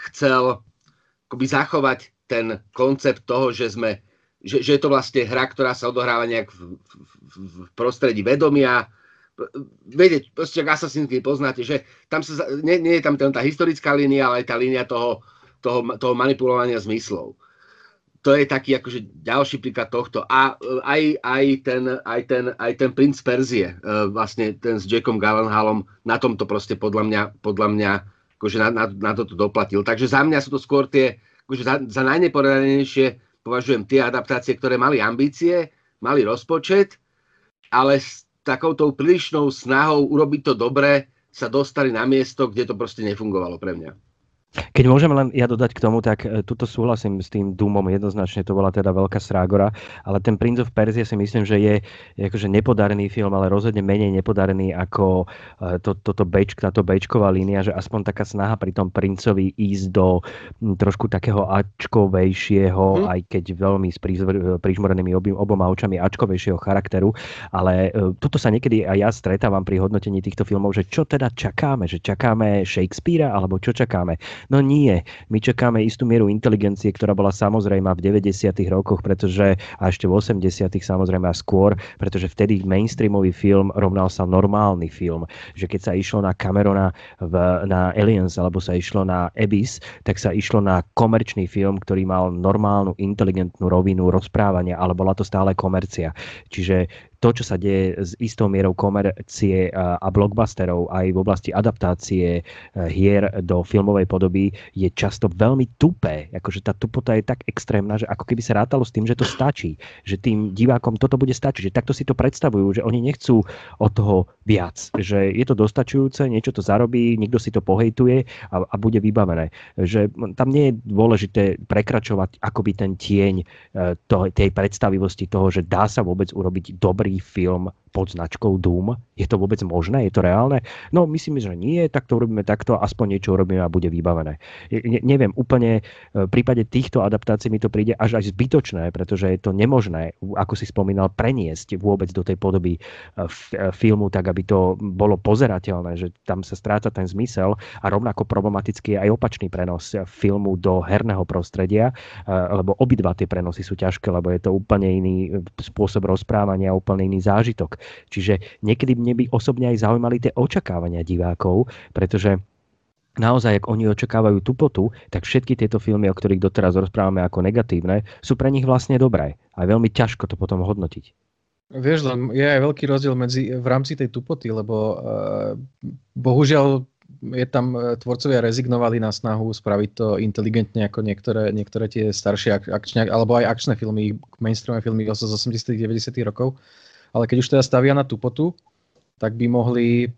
chcel akoby zachovať ten koncept toho, že sme že, že je to vlastne hra, ktorá sa odohráva nejak v, v, v prostredí vedomia. Viete, proste ak Assassin's Creed poznáte, že tam sa, nie, nie je tam tá historická línia, ale aj tá línia toho, toho, toho manipulovania zmyslov. To je taký akože ďalší príklad tohto. A e, aj, aj, ten, aj, ten, aj ten princ Perzie, e, vlastne ten s Jackom Gallenhalom, na tomto proste podľa mňa, podľa mňa akože na, na, na toto doplatil. Takže za mňa sú to skôr tie, akože za, za najneporadenejšie považujem tie adaptácie, ktoré mali ambície, mali rozpočet, ale s takouto prílišnou snahou urobiť to dobre sa dostali na miesto, kde to proste nefungovalo pre mňa. Keď môžem len ja dodať k tomu, tak e, tuto súhlasím s tým Doomom jednoznačne, to bola teda veľká strágora, ale ten Prince of Persia si myslím, že je, je akože nepodarený film, ale rozhodne menej nepodarený ako e, to, toto bečk, táto bečková línia, že aspoň taká snaha pri tom princovi ísť do trošku takého ačkovejšieho, hmm. aj keď veľmi s prižmorenými oboma očami ačkovejšieho charakteru, ale e, tuto sa niekedy aj ja stretávam pri hodnotení týchto filmov, že čo teda čakáme, že čakáme Shakespearea, alebo čo čakáme No nie, my čakáme istú mieru inteligencie, ktorá bola samozrejme v 90. rokoch, pretože a ešte v 80. samozrejme a skôr, pretože vtedy mainstreamový film rovnal sa normálny film. Že keď sa išlo na Camerona v, na Aliens alebo sa išlo na Abyss, tak sa išlo na komerčný film, ktorý mal normálnu, inteligentnú rovinu rozprávania, ale bola to stále komercia. Čiže to, čo sa deje s istou mierou komercie a blockbusterov aj v oblasti adaptácie e, hier do filmovej podoby je často veľmi tupé. Akože tá tupota je tak extrémna, že ako keby sa rátalo s tým, že to stačí. Že tým divákom toto bude stačiť. Že takto si to predstavujú, že oni nechcú od toho viac. Že je to dostačujúce, niečo to zarobí, niekto si to pohejtuje a, a bude vybavené. Že tam nie je dôležité prekračovať akoby ten tieň e, to, tej predstavivosti toho, že dá sa vôbec urobiť dobrý film pod značkou Doom? Je to vôbec možné? Je to reálne? No, myslím, že nie, tak to urobíme takto, aspoň niečo urobíme a bude vybavené. Ne, neviem, úplne e, v prípade týchto adaptácií mi to príde až aj zbytočné, pretože je to nemožné, ako si spomínal, preniesť vôbec do tej podoby e, e, filmu, tak aby to bolo pozerateľné, že tam sa stráca ten zmysel a rovnako problematický je aj opačný prenos filmu do herného prostredia, lebo obidva tie prenosy sú ťažké, lebo je to úplne iný spôsob rozprávania, úplne iný zážitok. Čiže niekedy mne by osobne aj zaujímali tie očakávania divákov, pretože naozaj, ak oni očakávajú tupotu, tak všetky tieto filmy, o ktorých doteraz rozprávame ako negatívne, sú pre nich vlastne dobré. A veľmi ťažko to potom hodnotiť. Vieš, len je aj veľký rozdiel medzi, v rámci tej tupoty, lebo uh, bohužiaľ je tam e, tvorcovia rezignovali na snahu spraviť to inteligentne ako niektoré, niektoré tie staršie akčné, alebo aj akčné filmy, mainstreamové filmy z 80 90 rokov ale keď už teda stavia na tupotu, tak by mohli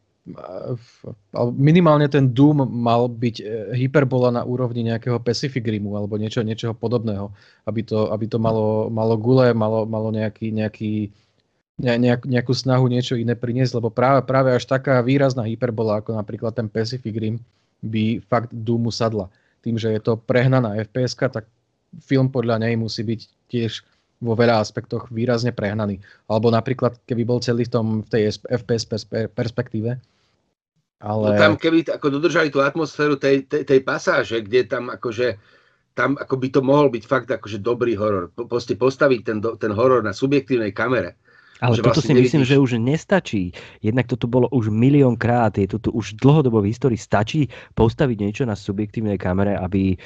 minimálne ten Doom mal byť e, hyperbola na úrovni nejakého Pacific Rimu alebo niečo, niečoho podobného, aby to, aby to malo, malo gule, malo, malo nejaký, nejaký, nejak, nejakú snahu niečo iné priniesť, lebo práve, práve až taká výrazná hyperbola ako napríklad ten Pacific Rim by fakt Doomu sadla. Tým, že je to prehnaná fps tak film podľa nej musí byť tiež vo veľa aspektoch výrazne prehnaný. Alebo napríklad, keby bol celý v, tom, v tej FPS perspektíve. Ale... No tam, keby ako dodržali tú atmosféru tej, tej, tej pasáže, kde tam akože tam ako by to mohol byť fakt akože dobrý horor. Proste postaviť ten, ten horor na subjektívnej kamere ale že toto vlastne si nevidíš... myslím, že už nestačí. Jednak to tu bolo už miliónkrát, je to tu už dlhodobo v histórii. Stačí postaviť niečo na subjektívnej kamere, aby e,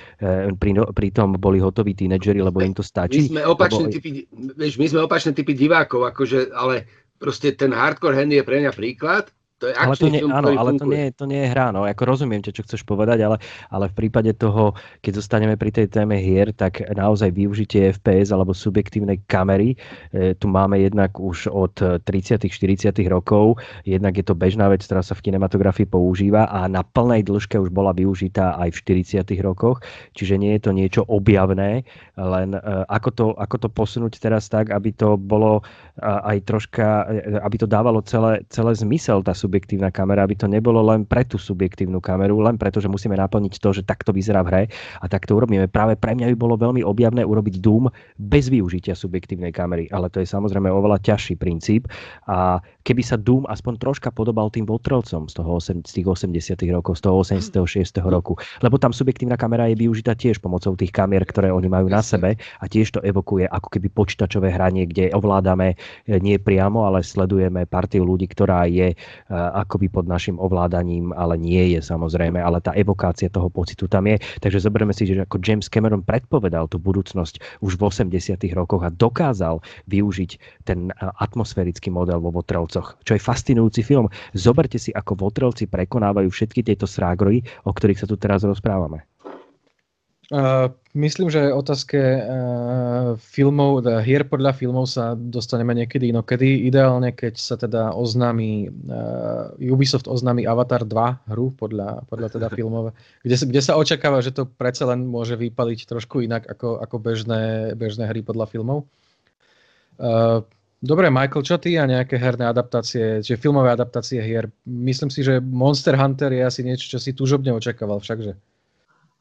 pri, no, pri tom boli hotoví tínedžeri, lebo im to stačí. My sme opačné, lebo... typy, vieš, my sme opačné typy divákov, akože, ale proste ten hardcore hand je pre mňa príklad, to je ale to nie, film, áno, ale to nie, to nie je hra. No. Ako rozumiem čo chceš povedať, ale, ale v prípade toho, keď zostaneme pri tej téme hier, tak naozaj využitie FPS alebo subjektívnej kamery, e, tu máme jednak už od 30 40 rokov, jednak je to bežná vec, ktorá sa v kinematografii používa a na plnej dĺžke už bola využitá aj v 40 rokoch, čiže nie je to niečo objavné, len e, ako to, ako to posunúť teraz tak, aby to bolo aj troška, e, aby to dávalo celé, celé zmysel, tá subjektívna subjektívna kamera, aby to nebolo len pre tú subjektívnu kameru, len preto, že musíme naplniť to, že takto vyzerá v hre a tak to urobíme. Práve pre mňa by bolo veľmi objavné urobiť Doom bez využitia subjektívnej kamery, ale to je samozrejme oveľa ťažší princíp a keby sa Doom aspoň troška podobal tým Votrelcom z, toho 8, z tých 80 rokov, z toho 86. roku, lebo tam subjektívna kamera je využitá tiež pomocou tých kamier, ktoré oni majú na sebe a tiež to evokuje ako keby počítačové hranie, kde ovládame eh, nie priamo, ale sledujeme partiu ľudí, ktorá je eh, akoby pod našim ovládaním, ale nie je samozrejme, ale tá evokácia toho pocitu tam je. Takže zoberieme si, že ako James Cameron predpovedal tú budúcnosť už v 80. rokoch a dokázal využiť ten atmosférický model vo Votrelcoch, čo je fascinujúci film. Zoberte si, ako Votrelci prekonávajú všetky tieto srágrory, o ktorých sa tu teraz rozprávame. Uh, myslím, že otázke uh, filmov, teda hier podľa filmov sa dostaneme niekedy inokedy. Ideálne, keď sa teda oznámi, uh, Ubisoft oznámi Avatar 2 hru podľa, podľa teda filmové, kde kde sa očakáva, že to predsa len môže vypaliť trošku inak ako, ako bežné, bežné hry podľa filmov. Uh, Dobre, Michael, čo ty a nejaké herné adaptácie, čiže filmové adaptácie hier? Myslím si, že Monster Hunter je asi niečo, čo si túžobne očakával, všakže.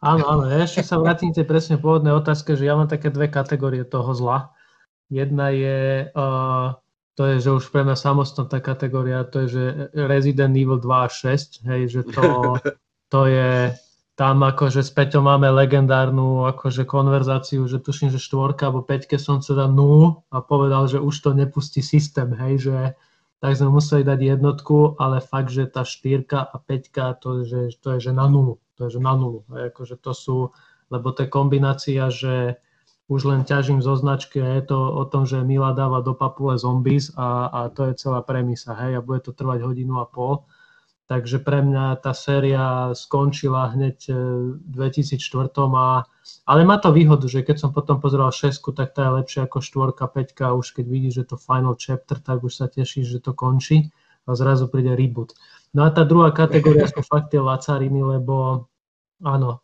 Áno, áno, ja ešte sa vrátim k tej presne pôvodnej otázke, že ja mám také dve kategórie toho zla. Jedna je, uh, to je, že už pre mňa samostatná kategória, to je, že Resident Evil 2 a 6, hej, že to, to je, tam akože s Peťom máme legendárnu akože konverzáciu, že tuším, že štvorka alebo peťke som sa dal nulu a povedal, že už to nepustí systém, hej, že tak sme museli dať jednotku, ale fakt, že tá štyrka a peťka, to že, to je, že na nulu že na nulu. Akože to sú, lebo to kombinácia, že už len ťažím zo značky a je to o tom, že Mila dáva do papule zombies a, a to je celá premisa, hej, a bude to trvať hodinu a pol. Takže pre mňa tá séria skončila hneď v 2004. A, ale má to výhodu, že keď som potom pozeral šesku, tak tá je lepšia ako štvorka, peťka. Už keď vidíš, že to final chapter, tak už sa tešíš, že to končí a zrazu príde reboot. No a tá druhá kategória sú fakt tie lacariny, lebo áno,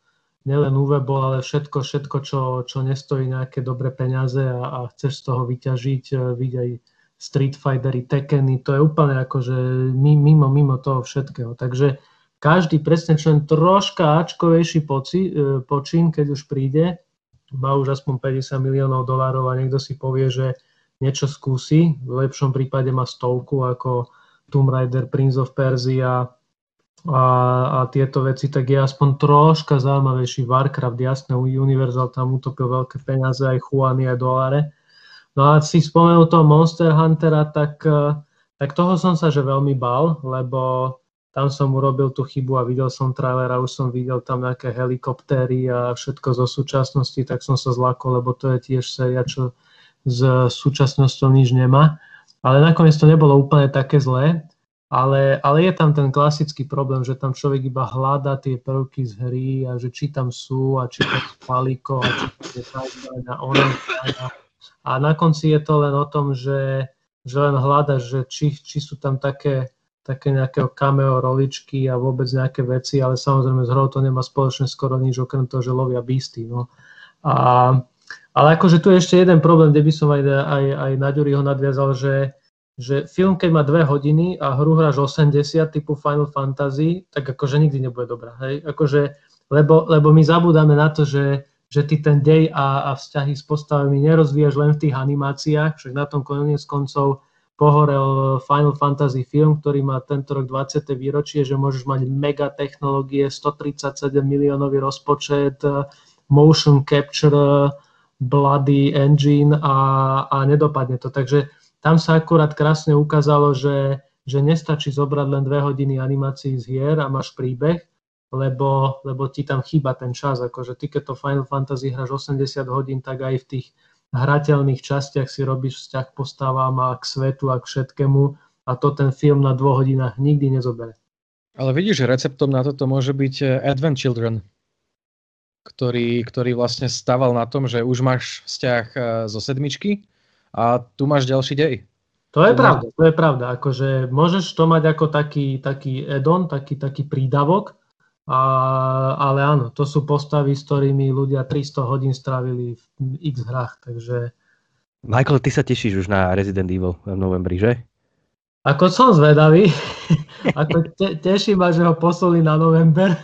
nielen bol, ale všetko, všetko čo, čo nestojí nejaké dobré peniaze a, a chceš z toho vyťažiť, e, vidieť Street Fightery, Tekkeny, to je úplne akože mimo, mimo toho všetkého. Takže každý presne čo len troška ačkovejší poci, e, počin, keď už príde, má už aspoň 50 miliónov dolárov a niekto si povie, že niečo skúsi, v lepšom prípade má stovku ako Tomb Raider, Prince of Persia a, a tieto veci, tak je aspoň troška zaujímavejší Warcraft, jasné, Universal tam utopil veľké peniaze, aj Juany, aj doláre, No a si spomenul toho Monster Huntera, tak, eh, tak toho som sa že veľmi bal, lebo tam som urobil tú chybu a videl som trailer a už som videl tam nejaké helikoptéry a všetko zo súčasnosti, tak som sa zlakol, lebo to je tiež séria, čo s súčasnosťou nič nemá. Ale nakoniec to nebolo úplne také zlé, ale, ale je tam ten klasický problém, že tam človek iba hľadá tie prvky z hry a že či tam sú a či to je paliko a či je a ona a na konci je to len o tom, že, že len hľadaš, že či, či sú tam také, také nejaké cameo roličky a vôbec nejaké veci, ale samozrejme z hrou to nemá spoločné skoro nič, okrem toho, že lovia beasty. No. A, ale akože tu je ešte jeden problém, kde by som aj, aj, aj na Ďuriho nadviazal, že, že film, keď má dve hodiny a hru hráš 80 typu Final Fantasy, tak akože nikdy nebude dobrá. Hej? Akože, lebo, lebo my zabúdame na to, že že ty ten dej a, a vzťahy s postavami nerozvíjaš len v tých animáciách, však na tom koniec koncov pohorel Final Fantasy film, ktorý má tento rok 20. výročie, že môžeš mať mega technológie, 137 miliónový rozpočet, motion capture, bloody engine a, a nedopadne to. Takže tam sa akurát krásne ukázalo, že, že nestačí zobrať len dve hodiny animácií z hier a máš príbeh, lebo, lebo ti tam chýba ten čas. Akože ty, keď to Final Fantasy hráš 80 hodín, tak aj v tých hrateľných častiach si robíš vzťah k postavám a k svetu a k všetkému a to ten film na dvoch hodinách nikdy nezobere. Ale vidíš, že receptom na toto môže byť eh, Advent Children, ktorý, ktorý vlastne staval na tom, že už máš vzťah eh, zo sedmičky a tu máš ďalší dej. To je pravda, to je pravda. Akože môžeš to mať ako taký, taký add-on, taký, taký prídavok, a, ale áno, to sú postavy, s ktorými ľudia 300 hodín strávili v x hrách, takže... Michael, ty sa tešíš už na Resident Evil v novembri, že? Ako som zvedavý, ako te, teší ma, že ho poslali na november.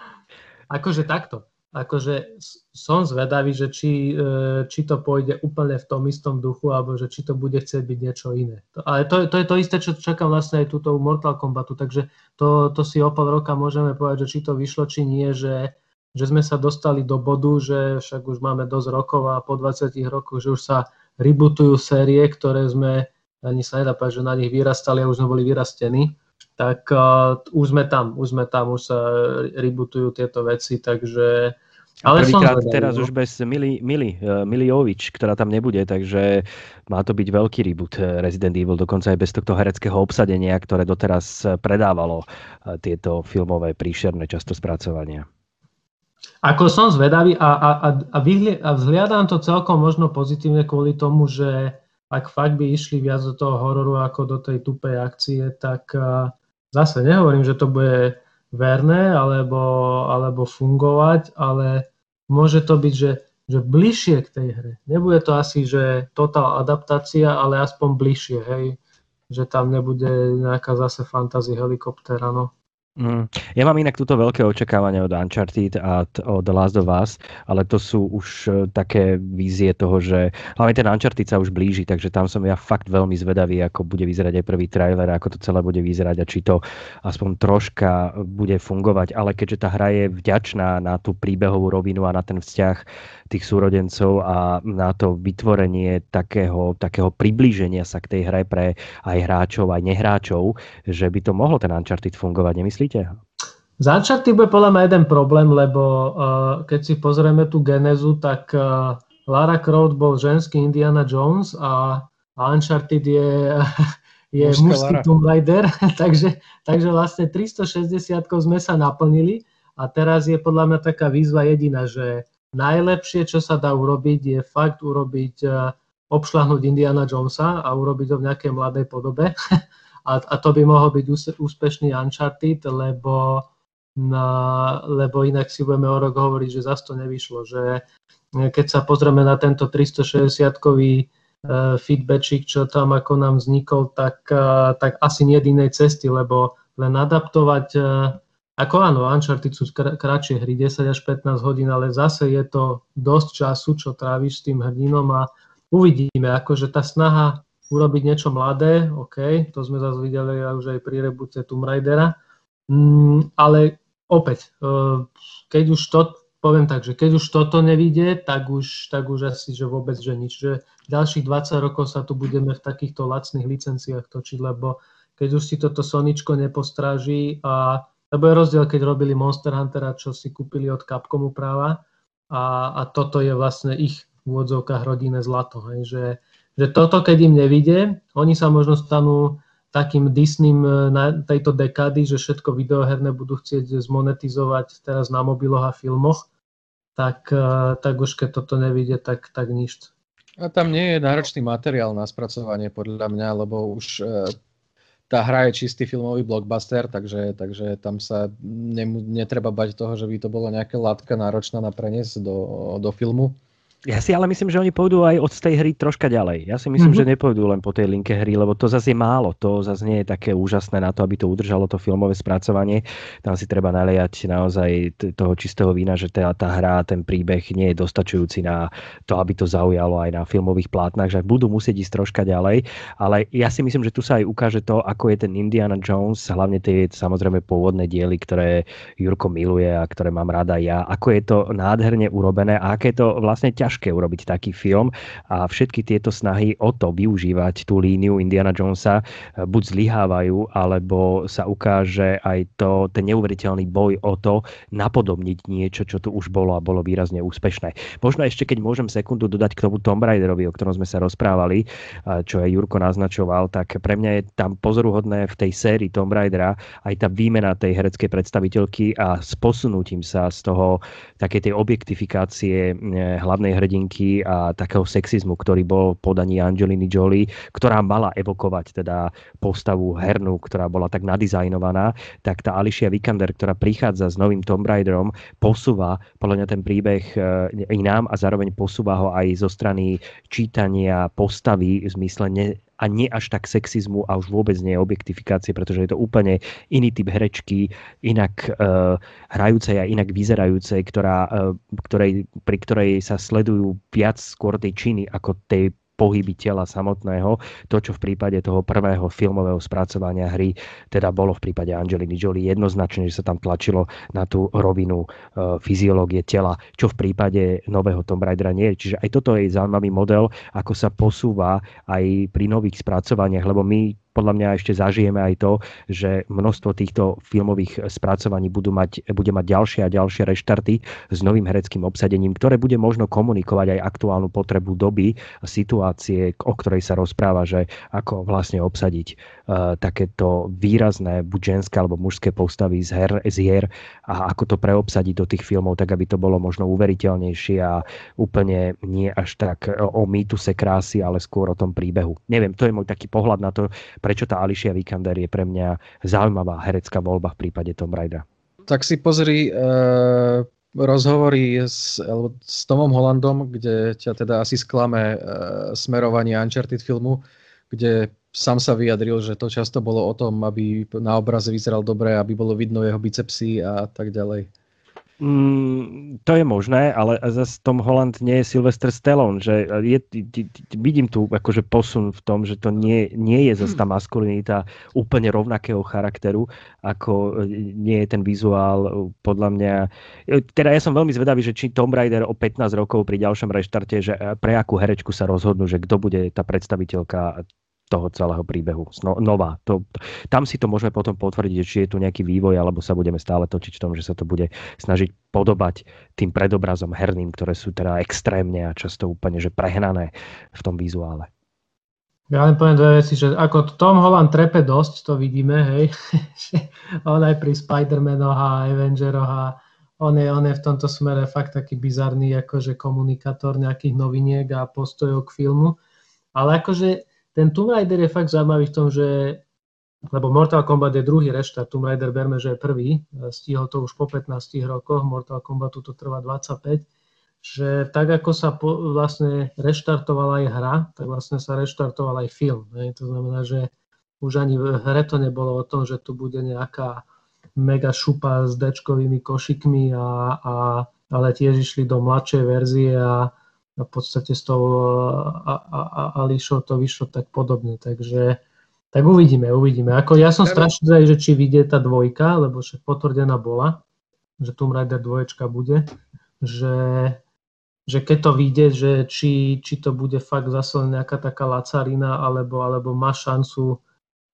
akože takto akože som zvedavý, že či, e, či to pôjde úplne v tom istom duchu, alebo že či to bude chcieť byť niečo iné. Ale to, to je to isté, čo čakám vlastne aj túto Mortal Kombatu, takže to, to si o pol roka môžeme povedať, že či to vyšlo, či nie, že, že sme sa dostali do bodu, že však už máme dosť rokov a po 20 rokoch, že už sa rebootujú série, ktoré sme, ani sa nedá povedať, že na nich vyrastali a už sme boli vyrastení tak uh, už sme tam, už sme tam, už sa rebootujú tieto veci, takže ale Prvýkrát teraz no. už bez Mili, Mili, uh, Mili Jovič, ktorá tam nebude, takže má to byť veľký reboot uh, Resident Evil, dokonca aj bez tohto hereckého obsadenia, ktoré doteraz uh, predávalo tieto filmové príšerné často spracovania. Ako som zvedavý a, a, a, a, vyhli, a vzhliadám to celkom možno pozitívne kvôli tomu, že ak fakt by išli viac do toho hororu ako do tej tupej akcie, tak zase nehovorím, že to bude verné alebo, alebo fungovať, ale môže to byť, že, že bližšie k tej hre. Nebude to asi, že totál adaptácia, ale aspoň bližšie, hej. Že tam nebude nejaká zase fantasy helikoptéra, no. Mm. Ja mám inak túto veľké očakávanie od Uncharted a od The Last of Us, ale to sú už e, také vízie toho, že hlavne ten Uncharted sa už blíži, takže tam som ja fakt veľmi zvedavý, ako bude vyzerať aj prvý trailer, ako to celé bude vyzerať a či to aspoň troška bude fungovať, ale keďže tá hra je vďačná na tú príbehovú rovinu a na ten vzťah tých súrodencov a na to vytvorenie takého, takého priblíženia sa k tej hre pre aj hráčov, aj nehráčov, že by to mohlo ten Uncharted fungovať, nemyslíte? Myslíte? Z Uncharted bude podľa mňa jeden problém, lebo uh, keď si pozrieme tú genezu, tak uh, Lara Croft bol ženský Indiana Jones a, a Uncharted je, je mužský Tomb Raider, takže, takže vlastne 360 sme sa naplnili a teraz je podľa mňa taká výzva jediná, že najlepšie, čo sa dá urobiť, je fakt urobiť, uh, obšľahnúť Indiana Jonesa a urobiť ho v nejakej mladej podobe a, a to by mohol byť úspešný Uncharted, lebo, na, lebo inak si budeme o rok hovoriť, že zase to nevyšlo, že keď sa pozrieme na tento 360-kový feedbackik, čo tam ako nám vznikol, tak, tak asi nie inej cesty, lebo len adaptovať, ako áno, Uncharted sú kratšie hry, 10 až 15 hodín, ale zase je to dosť času, čo tráviš s tým hrdinom a uvidíme, akože tá snaha urobiť niečo mladé, OK, to sme zase videli už aj pri rebute Tomb Raidera, mm, ale opäť, e, keď už to, poviem tak, že keď už toto nevidie, tak už, tak už asi, že vôbec, že nič. Že ďalších 20 rokov sa tu budeme v takýchto lacných licenciách točiť, lebo keď už si toto Soničko nepostráži a lebo je rozdiel, keď robili Monster Huntera, čo si kúpili od Capcomu práva a, a toto je vlastne ich v úvodzovkách rodinné zlato. Hej, že, že toto, keď im nevidie, oni sa možno stanú takým Disneym e, na tejto dekády, že všetko videoherné budú chcieť zmonetizovať teraz na mobiloch a filmoch, tak, e, tak už keď toto nevidie, tak, tak nič. A tam nie je náročný materiál na spracovanie podľa mňa, lebo už e, tá hra je čistý filmový blockbuster, takže, takže tam sa ne, netreba bať toho, že by to bola nejaká látka náročná na preniesť do, do filmu. Ja si ale myslím, že oni pôjdu aj od tej hry troška ďalej. Ja si myslím, mm-hmm. že nepôjdu len po tej linke hry, lebo to zase je málo. To zase nie je také úžasné na to, aby to udržalo to filmové spracovanie. Tam si treba naliať naozaj toho čistého vína, že tá, tá hra, ten príbeh nie je dostačujúci na to, aby to zaujalo aj na filmových plátnach, že budú musieť ísť troška ďalej. Ale ja si myslím, že tu sa aj ukáže to, ako je ten Indiana Jones, hlavne tie samozrejme pôvodné diely, ktoré Jurko miluje a ktoré mám rada ja, ako je to nádherne urobené a aké je to vlastne ťažké ťažké urobiť taký film a všetky tieto snahy o to využívať tú líniu Indiana Jonesa eh, buď zlyhávajú, alebo sa ukáže aj to, ten neuveriteľný boj o to napodobniť niečo, čo tu už bolo a bolo výrazne úspešné. Možno ešte, keď môžem sekundu dodať k tomu Tomb Raiderovi, o ktorom sme sa rozprávali, eh, čo aj Jurko naznačoval, tak pre mňa je tam pozoruhodné v tej sérii Tomb Raidera aj tá výmena tej hereckej predstaviteľky a s posunutím sa z toho takej tej objektifikácie eh, hlavnej hrdinky a takého sexizmu, ktorý bol podaní Angeliny Jolie, ktorá mala evokovať teda postavu hernú, ktorá bola tak nadizajnovaná, tak tá Alicia Vikander, ktorá prichádza s novým Tomb Raiderom, posúva podľa mňa ten príbeh e, inám a zároveň posúva ho aj zo strany čítania postavy v zmysle ne, a nie až tak sexizmu a už vôbec nie objektifikácie, pretože je to úplne iný typ herečky, inak uh, hrajúcej a inak vyzerajúcej, ktorá, uh, ktorej, pri ktorej sa sledujú viac skôr tej činy ako tej pohyby tela samotného. To, čo v prípade toho prvého filmového spracovania hry teda bolo v prípade Angeliny Jolie jednoznačne, že sa tam tlačilo na tú rovinu e, fyziológie tela, čo v prípade nového Tomb Raidera nie je. Čiže aj toto je zaujímavý model, ako sa posúva aj pri nových spracovaniach, lebo my podľa mňa ešte zažijeme aj to, že množstvo týchto filmových spracovaní budú mať, bude mať ďalšie a ďalšie reštarty s novým hereckým obsadením, ktoré bude možno komunikovať aj aktuálnu potrebu doby a situácie, o ktorej sa rozpráva, že ako vlastne obsadiť uh, takéto výrazné buď ženské alebo mužské postavy z her, z hier a ako to preobsadiť do tých filmov, tak aby to bolo možno uveriteľnejšie a úplne nie až tak o mýtuse krásy, ale skôr o tom príbehu. Neviem, to je môj taký pohľad na to, prečo tá Alicia Vikander je pre mňa zaujímavá herecká voľba v prípade Tom Raidera. Tak si pozri uh, rozhovory s, s Tomom Hollandom, kde ťa teda asi sklame uh, smerovanie Uncharted filmu, kde sám sa vyjadril, že to často bolo o tom, aby na obraze vyzeral dobre, aby bolo vidno jeho bicepsy a tak ďalej. Mm, to je možné, ale zase Tom Holland nie je Sylvester Stallone, že je, vidím tu akože posun v tom, že to nie, nie je zase tá maskulinita úplne rovnakého charakteru, ako e, nie je ten vizuál e, podľa mňa. E, teda ja som veľmi zvedavý, že či Tom Raider o 15 rokov pri ďalšom reštarte, že pre akú herečku sa rozhodnú, že kto bude tá predstaviteľka toho celého príbehu. No, nová. To, tam si to môžeme potom potvrdiť, či je tu nejaký vývoj, alebo sa budeme stále točiť v tom, že sa to bude snažiť podobať tým predobrazom herným, ktoré sú teda extrémne a často úplne že prehnané v tom vizuále. Ja len poviem dve veci, že ako Tom Holland trepe dosť, to vidíme, hej. on aj pri Spider-Manoch a Avengeroch a on je, on je v tomto smere fakt taký bizarný akože komunikátor nejakých noviniek a postojov k filmu. Ale akože ten Tomb Raider je fakt zaujímavý v tom, že lebo Mortal Kombat je druhý reštart, Tomb Raider berme, že je prvý, stihol to už po 15 rokoch, Mortal Kombat to trvá 25, že tak ako sa po, vlastne reštartovala aj hra, tak vlastne sa reštartoval aj film. Ne? To znamená, že už ani v hre to nebolo o tom, že tu bude nejaká mega šupa s dečkovými košikmi, a, a, ale tiež išli do mladšej verzie a, a v podstate s tou Ališou to vyšlo tak podobne. Takže tak uvidíme, uvidíme. Ako ja som strašne zvedavý, že či vyjde tá dvojka, lebo však potvrdená bola, že Tomb Raider dvoječka bude, že že keď to vyjde, že či, či to bude fakt zase nejaká taká lacarina, alebo, alebo má šancu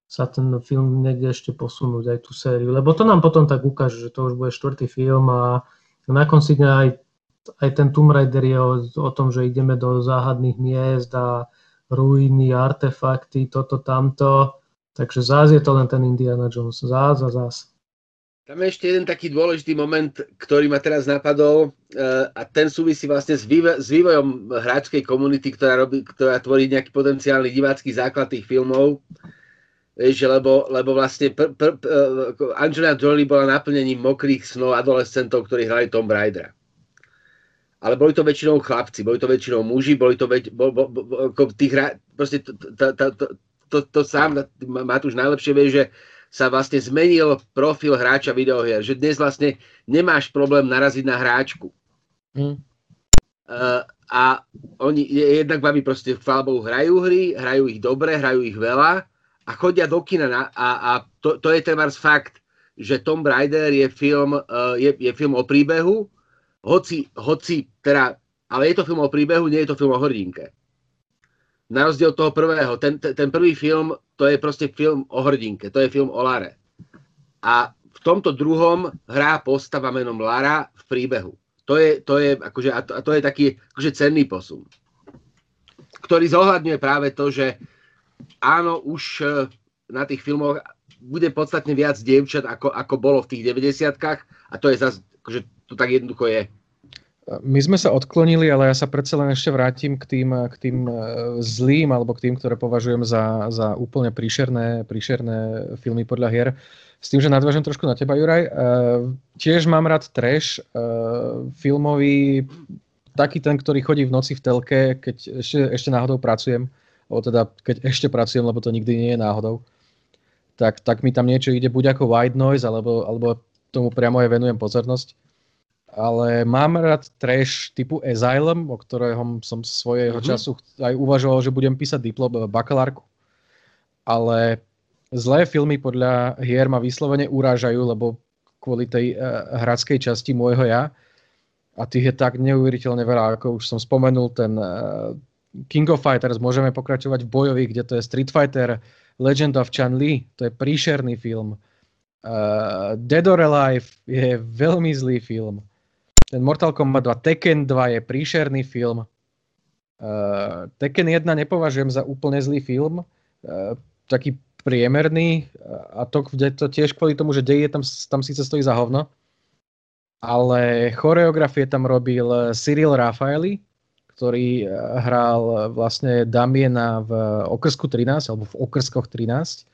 sa ten film niekde ešte posunúť, aj tú sériu. Lebo to nám potom tak ukáže, že to už bude štvrtý film a na konci dňa aj, aj ten Tomb Raider je o, o tom, že ideme do záhadných miest a ruiny, artefakty, toto, tamto. Takže zás je to len ten Indiana Jones. Zás a zás. Tam je ešte jeden taký dôležitý moment, ktorý ma teraz napadol uh, a ten súvisí vlastne s, vývo- s vývojom hráčskej komunity, ktorá, robí, ktorá tvorí nejaký potenciálny divácky základ tých filmov. Vieš, lebo, lebo vlastne pr- pr- pr- uh, Angelina Jolie bola naplnením mokrých snov adolescentov, ktorí hrali Tom Raidera. Ale boli to väčšinou chlapci, boli to väčšinou muži, boli to väč- bo, bo, bo, bo, tých proste to, to, to, to, to, to sám Matúš najlepšie vie, že sa vlastne zmenil profil hráča videohier, že dnes vlastne nemáš problém naraziť na hráčku. Mm. Uh, a oni jednak baví proste chvála Bohu, hrajú hry, hrajú ich dobre, hrajú ich veľa a chodia do kina na, a, a to, to je treba fakt, že Tom Raider je film, uh, je, je film o príbehu, hoci, hoci teda, ale je to film o príbehu, nie je to film o hrdinke. Na rozdiel od toho prvého, ten, ten prvý film to je proste film o hrdinke, to je film o Lare. A v tomto druhom hrá postava menom Lara v príbehu. To je, to je, akože, a to, a to je taký akože cenný posun, ktorý zohľadňuje práve to, že áno, už e, na tých filmoch bude podstatne viac dievčat, ako, ako bolo v tých 90 a to je zase, akože to tak jednoducho je. My sme sa odklonili, ale ja sa predsa len ešte vrátim k tým, k tým e, zlým, alebo k tým, ktoré považujem za, za úplne príšerné, príšerné filmy podľa hier. S tým, že nadvážem trošku na teba, Juraj. E, tiež mám rád trash, e, filmový, taký ten, ktorý chodí v noci v telke, keď ešte, ešte náhodou pracujem, alebo teda keď ešte pracujem, lebo to nikdy nie je náhodou, tak, tak mi tam niečo ide buď ako white noise, alebo, alebo tomu priamo aj venujem pozornosť ale mám rád trash typu Asylum, o ktorého som svojho mm-hmm. času aj uvažoval, že budem písať diplom eh, bakalárku. Ale zlé filmy podľa hier ma vyslovene urážajú, lebo kvôli tej uh, hradskej časti môjho ja. A tých je tak neuveriteľne veľa, ako už som spomenul, ten uh, King of Fighters, môžeme pokračovať v bojovi, kde to je Street Fighter, Legend of Chan Li, to je príšerný film. Uh, Dead or Alive je veľmi zlý film. Ten Mortal Kombat 2, Tekken 2 je príšerný film. Uh, Tekken 1 nepovažujem za úplne zlý film. Uh, taký priemerný a to, to tiež kvôli tomu, že deje tam, tam síce stojí za hovno. Ale choreografie tam robil Cyril Rafaeli, ktorý hral vlastne Damiena v okrsku 13, alebo v okrskoch 13.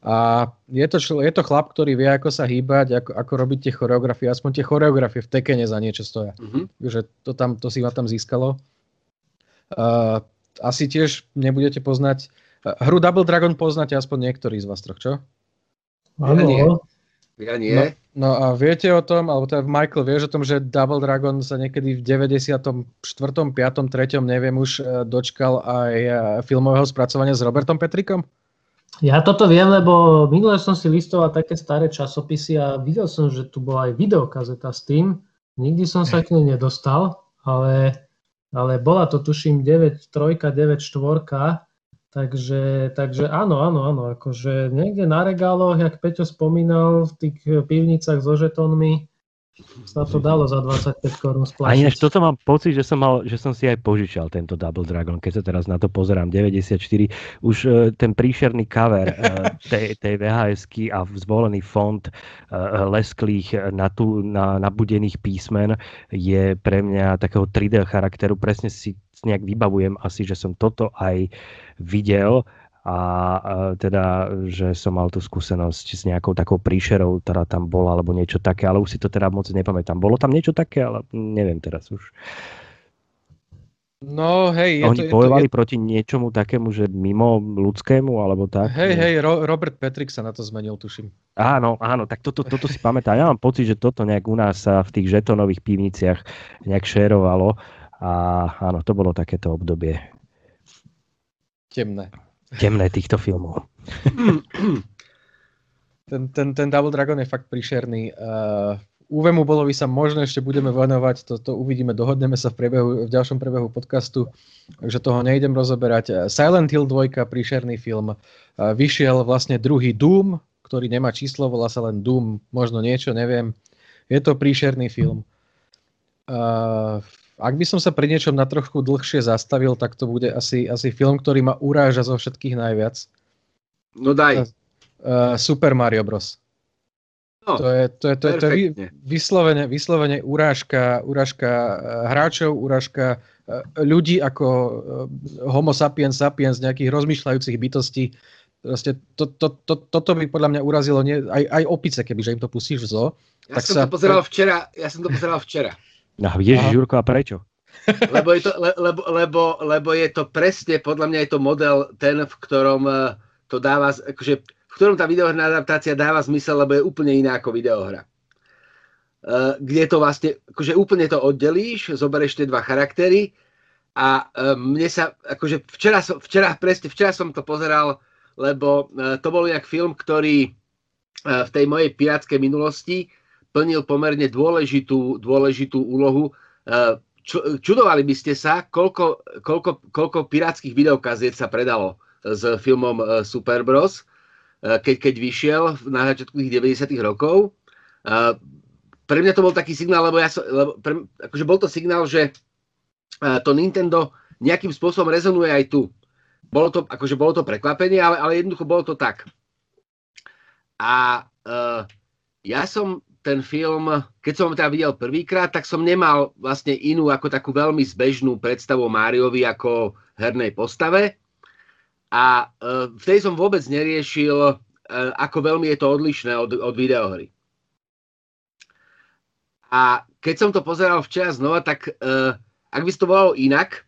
A je to, je to chlap, ktorý vie, ako sa hýbať, ako, ako robiť tie choreografie. Aspoň tie choreografie v Tekene za niečo stoja. Mm-hmm. Takže to, tam, to si ma tam získalo. Uh, asi tiež nebudete poznať... Uh, hru Double Dragon poznáte aspoň niektorí z vás troch, čo? Áno. Ja nie. Ja nie. No, no a viete o tom, alebo teda Michael, vieš o tom, že Double Dragon sa niekedy v 94., 5., 3. neviem už e, dočkal aj e, filmového spracovania s Robertom Petrikom? Ja toto viem, lebo minule som si listoval také staré časopisy a videl som, že tu bola aj videokazeta s tým. Nikdy som sa k nej nedostal, ale, ale bola to tuším 9 3, 9 4, takže, takže áno, áno, áno, akože niekde na regáloch, jak Peťo spomínal, v tých pivnicách so žetónmi, sa to dalo za 25 korún splašiť. A ináč toto mám pocit, že som, mal, že som si aj požičal tento Double Dragon, keď sa teraz na to pozerám, 94, už uh, ten príšerný cover uh, tej, tej vhs a zvolený font uh, lesklých na nabudených písmen je pre mňa takého 3D charakteru, presne si nejak vybavujem asi, že som toto aj videl. a, a teda, že som mal tú skúsenosť s nejakou takou príšerou, ktorá tam bola, alebo niečo také, ale už si to teda moc nepamätám. Bolo tam niečo také, ale neviem teraz už. No hej, je Oni to, bojovali je to, je... proti niečomu takému, že mimo ľudskému, alebo tak? Hej, hej, Ro- Robert Patrick sa na to zmenil, tuším. Áno, áno, tak toto, toto si pamätám. Ja mám pocit, že toto nejak u nás sa v tých žetonových pivniciach nejak šerovalo a áno, to bolo takéto obdobie. Temné. Temné týchto filmov. ten, ten, ten Double Dragon je fakt príšerný. Uh, bolo by sa možno ešte budeme venovať, to, to uvidíme, dohodneme sa v, priebehu, v ďalšom priebehu podcastu, takže toho nejdem rozoberať. Silent Hill 2, príšerný film, vyšiel vlastne druhý Doom, ktorý nemá číslo, volá sa len Doom, možno niečo, neviem. Je to príšerný film. Uh, ak by som sa pri niečom na trochu dlhšie zastavil, tak to bude asi, asi film, ktorý ma uráža zo všetkých najviac. No daj. Uh, Super Mario Bros. No, to je, to je, to je, to je vyslovene, vyslovene urážka, urážka eh, hráčov, urážka ľudí ako homo sapiens sapiens, nejakých rozmýšľajúcich bytostí. Proste to, to, to, toto by podľa mňa urazilo nie, aj, aj opice, keby že im to pustíš v zoo. Ja tak som sa... to pozeral včera. Ja som to pozeral včera. No, Ježiš, Jurko, a prečo? lebo, je to, le, lebo, lebo, lebo je to presne, podľa mňa je to model ten, v ktorom to dáva, akože v ktorom tá videohrná adaptácia dáva zmysel, lebo je úplne iná ako videohra. Uh, kde to vlastne, akože úplne to oddelíš, zoberieš tie dva charaktery a uh, mne sa, akože včera, som, včera, presne, včera som to pozeral, lebo uh, to bol nejak film, ktorý v tej mojej pirátskej minulosti plnil pomerne dôležitú, dôležitú úlohu. čudovali by ste sa, koľko, koľko, koľko pirátskych videokaziet sa predalo s filmom Super Bros Eh, keď, keď vyšiel na začiatku tých 90 rokov. Pre mňa to bol taký signál, lebo, ja so, lebo pre, akože bol to signál, že to Nintendo nejakým spôsobom rezonuje aj tu. Bolo to, akože bolo to prekvapenie, ale, ale jednoducho bolo to tak. A uh, ja som ten film, keď som ho teda videl prvýkrát, tak som nemal vlastne inú ako takú veľmi zbežnú predstavu o Máriovi ako hernej postave. A uh, vtedy som vôbec neriešil, uh, ako veľmi je to odlišné od, od videohry. A keď som to pozeral včera znova, tak uh, ak by to volalo inak,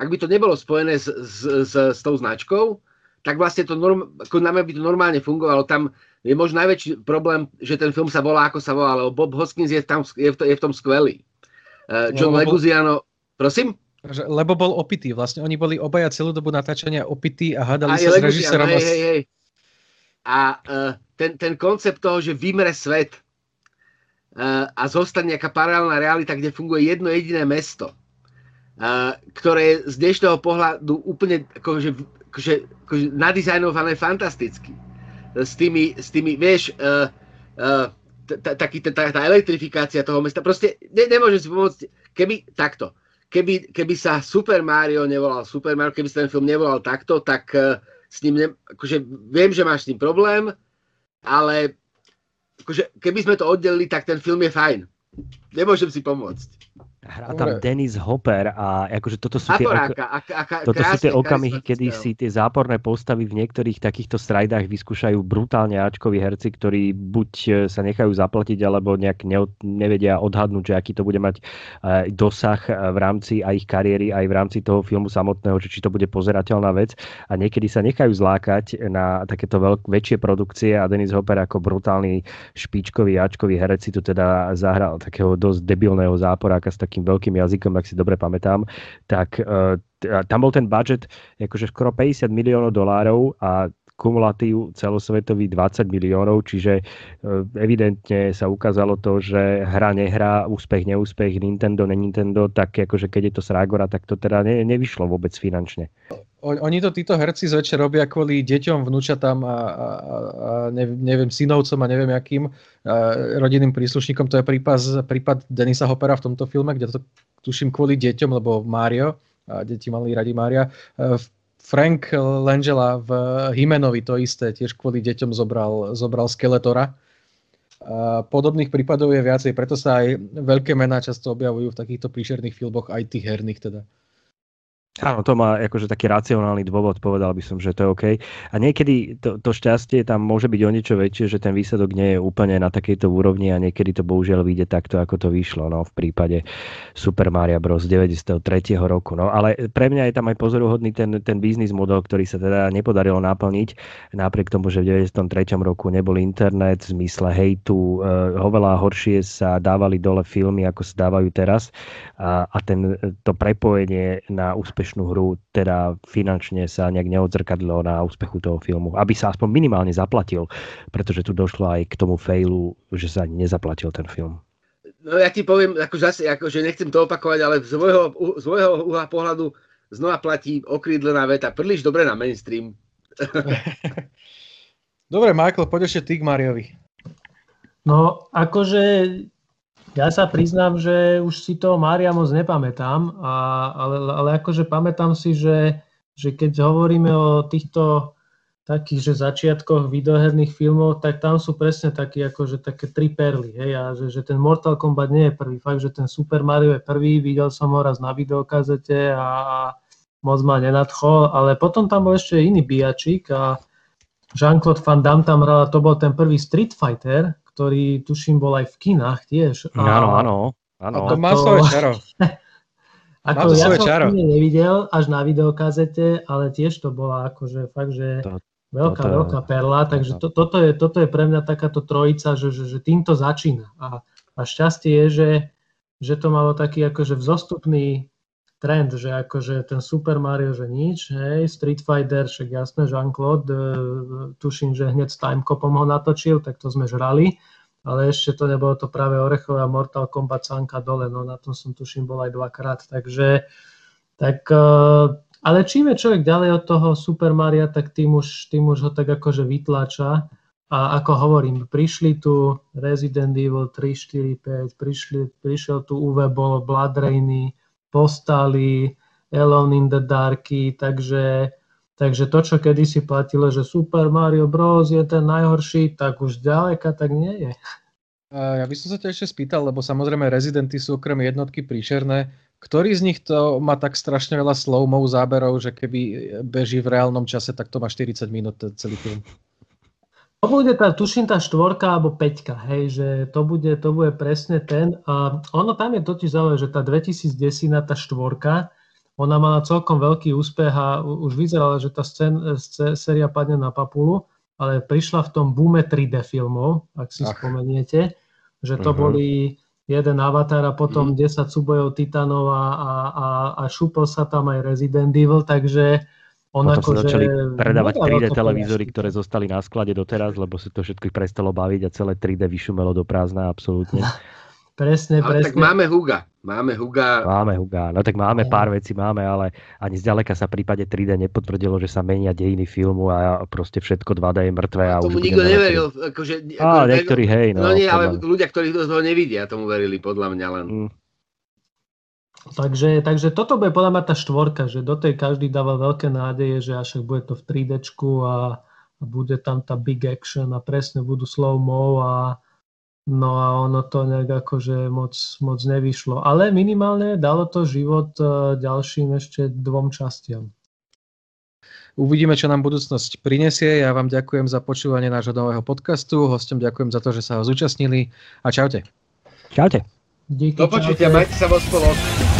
ak by to nebolo spojené s, s, s, s tou značkou, tak vlastne to norm, ako na mňa by to normálne fungovalo. Tam je možno najväčší problém, že ten film sa volá, ako sa volá, lebo Bob Hoskins je, tam, je, v, to, je v tom skvelý. Uh, John no, Leguziano, prosím? Že, lebo bol opitý. Vlastne oni boli obaja celú dobu natáčania opití a hádali sa s režisérom. Hej, hej, hej. A uh, ten, ten koncept toho, že vymre svet uh, a zostane nejaká paralelná realita, kde funguje jedno jediné mesto, uh, ktoré je z dnešného pohľadu úplne akože, akože, akože nadizajnované fantasticky. S tými, s tými vieš, uh, taký, tá, elektrifikácia toho mesta. Proste ne, nemôžem si pomôcť, keby takto keby, keby sa Super Mario nevolal Super Mario, keby sa ten film nevolal takto, tak uh, s ním, ne, akože viem, že máš s tým problém, ale akože, keby sme to oddelili, tak ten film je fajn. Nemôžem si pomôcť. Hrá tam. Dennis Hopper a akože toto sú tie, Akoráka, ak, ak, toto sú tie okamihy, kedy si tie záporné postavy v niektorých takýchto strajdách vyskúšajú brutálne Ačkoví herci, ktorí buď e, sa nechajú zaplatiť, alebo nejak ne, nevedia odhadnúť, že aký to bude mať uh, dosah e, v rámci aj ich kariéry, aj v rámci toho filmu samotného, že či to bude pozerateľná vec. A niekedy sa nechajú zlákať na takéto veľk, väčšie produkcie a Dennis Hopper ako brutálny špičkový Ačkový herec si tu teda zahral takého dosť debilného záporáka s takým veľkým jazykom, ak si dobre pamätám, tak uh, tam bol ten budget akože skoro 50 miliónov dolárov a kumulatív celosvetový 20 miliónov, čiže uh, evidentne sa ukázalo to, že hra nehrá, úspech, neúspech, Nintendo, ne Nintendo, tak akože keď je to Srágora, tak to teda ne, nevyšlo vôbec finančne. Oni to títo herci zväčšia robia kvôli deťom, vnúčatám a, a, a neviem, synovcom a neviem akým a rodinným príslušníkom. To je prípad, prípad Denisa Hopera v tomto filme, kde to tuším kvôli deťom, lebo Mario, a deti mali radi Mária. Frank Langella v Himenovi to isté, tiež kvôli deťom zobral, zobral Skeletora. A podobných prípadov je viacej, preto sa aj veľké mená často objavujú v takýchto príšerných filmoch, aj tých herných teda. Áno, to má akože taký racionálny dôvod, povedal by som, že to je OK. A niekedy to, to šťastie tam môže byť o niečo väčšie, že ten výsledok nie je úplne na takejto úrovni a niekedy to bohužiaľ vyjde takto, ako to vyšlo no, v prípade Super Mario Bros. 93. roku. No, ale pre mňa je tam aj pozoruhodný ten, ten biznis model, ktorý sa teda nepodarilo naplniť, napriek tomu, že v 93. roku nebol internet v zmysle hejtu, e, oveľa horšie sa dávali dole filmy, ako sa dávajú teraz a, a ten, to prepojenie na úspech úspešnú hru, teda finančne sa nejak neodzrkadlo na úspechu toho filmu, aby sa aspoň minimálne zaplatil, pretože tu došlo aj k tomu failu, že sa nezaplatil ten film. No ja ti poviem, ako zase, ako, že nechcem to opakovať, ale z môjho, z môjho uhla pohľadu znova platí okrídlená veta, príliš dobre na mainstream. Dobre, Michael, poď ešte ty k Mariovi. No, akože ja sa priznám, že už si toho Mária moc nepamätám, a, ale, ale akože pamätám si, že, že keď hovoríme o týchto takých, že začiatkoch videoherných filmov, tak tam sú presne také, akože také tri perly, hej, a že, že ten Mortal Kombat nie je prvý, fakt, že ten Super Mario je prvý, videl som ho raz na videokazete a, a moc ma nenadchol, ale potom tam bol ešte iný bijačík a Jean-Claude Van Damme tam hral to bol ten prvý Street Fighter, ktorý tuším bol aj v kinách tiež. A, áno, áno. áno. A to má svoje čaro. Ako ja som čaro. nevidel až na videokazete, ale tiež to bola akože fakt, že to, veľká, toto veľká perla, takže to, toto, je, toto je pre mňa takáto trojica, že, že, že týmto začína. A, a šťastie je, že, že to malo taký akože vzostupný trend, že akože ten Super Mario, že nič, hej, Street Fighter, však jasné, Jean-Claude, e, tuším, že hneď s Timecopom ho natočil, tak to sme žrali, ale ešte to nebolo to práve Orechové a Mortal Kombat Sanka dole, no na tom som tuším bol aj dvakrát, takže tak, e, ale čím je človek ďalej od toho Super Maria, tak tým už, tým už ho tak akože vytlača. A ako hovorím, prišli tu Resident Evil 3, 4, 5, prišli, prišiel tu UV Ball, Blood Rainy, postali, Alone in the Darky, takže, takže to, čo kedysi platilo, že Super Mario Bros. je ten najhorší, tak už ďaleka tak nie je. Ja by som sa ťa ešte spýtal, lebo samozrejme rezidenty sú okrem jednotky príšerné. Ktorý z nich to má tak strašne veľa slow záberov, že keby beží v reálnom čase, tak to má 40 minút celý film? To bude tá, tuším, tá štvorka alebo peťka, hej, že to bude, to bude presne ten. A ono tam je totiž zaujímavé, že tá 2010, tá štvorka, ona mala celkom veľký úspech a už vyzerala, že tá scén, séria padne na papulu, ale prišla v tom boome 3D filmov, ak si Ach. spomeniete, že to uh-huh. boli jeden avatar a potom. Mhm. 10 súbojov titanov a, a, a, a šupol sa tam aj Resident Evil, takže on Potom sa začali predávať 3D televízory, ktoré zostali na sklade doteraz, lebo sa to všetko prestalo baviť a celé 3D vyšumelo do prázdna absolútne. presne, ale presne. tak máme Huga. Máme Huga. Máme Huga. No tak máme pár vecí, máme, ale ani zďaleka sa v prípade 3D nepotvrdilo, že sa menia dejiny filmu a proste všetko 2D je mrtvé. A, a tomu nikto neveril. Akože, á, ako, niektorí hej. No, no nie, ale ľudia, ktorí to z toho nevidia, tomu verili podľa mňa len. Mm. Takže, takže toto bude podľa mňa tá štvorka, že do tej každý dáva veľké nádeje, že až bude to v 3D a, a bude tam tá big action a presne budú slow-mo a no a ono to nejak akože moc, moc nevyšlo. Ale minimálne dalo to život e, ďalším ešte dvom častiam. Uvidíme, čo nám budúcnosť prinesie. Ja vám ďakujem za počúvanie nášho nového podcastu. Hostom ďakujem za to, že sa ho zúčastnili a čaute. Čaute. Díky, Do počutia, majte sa vo spolok.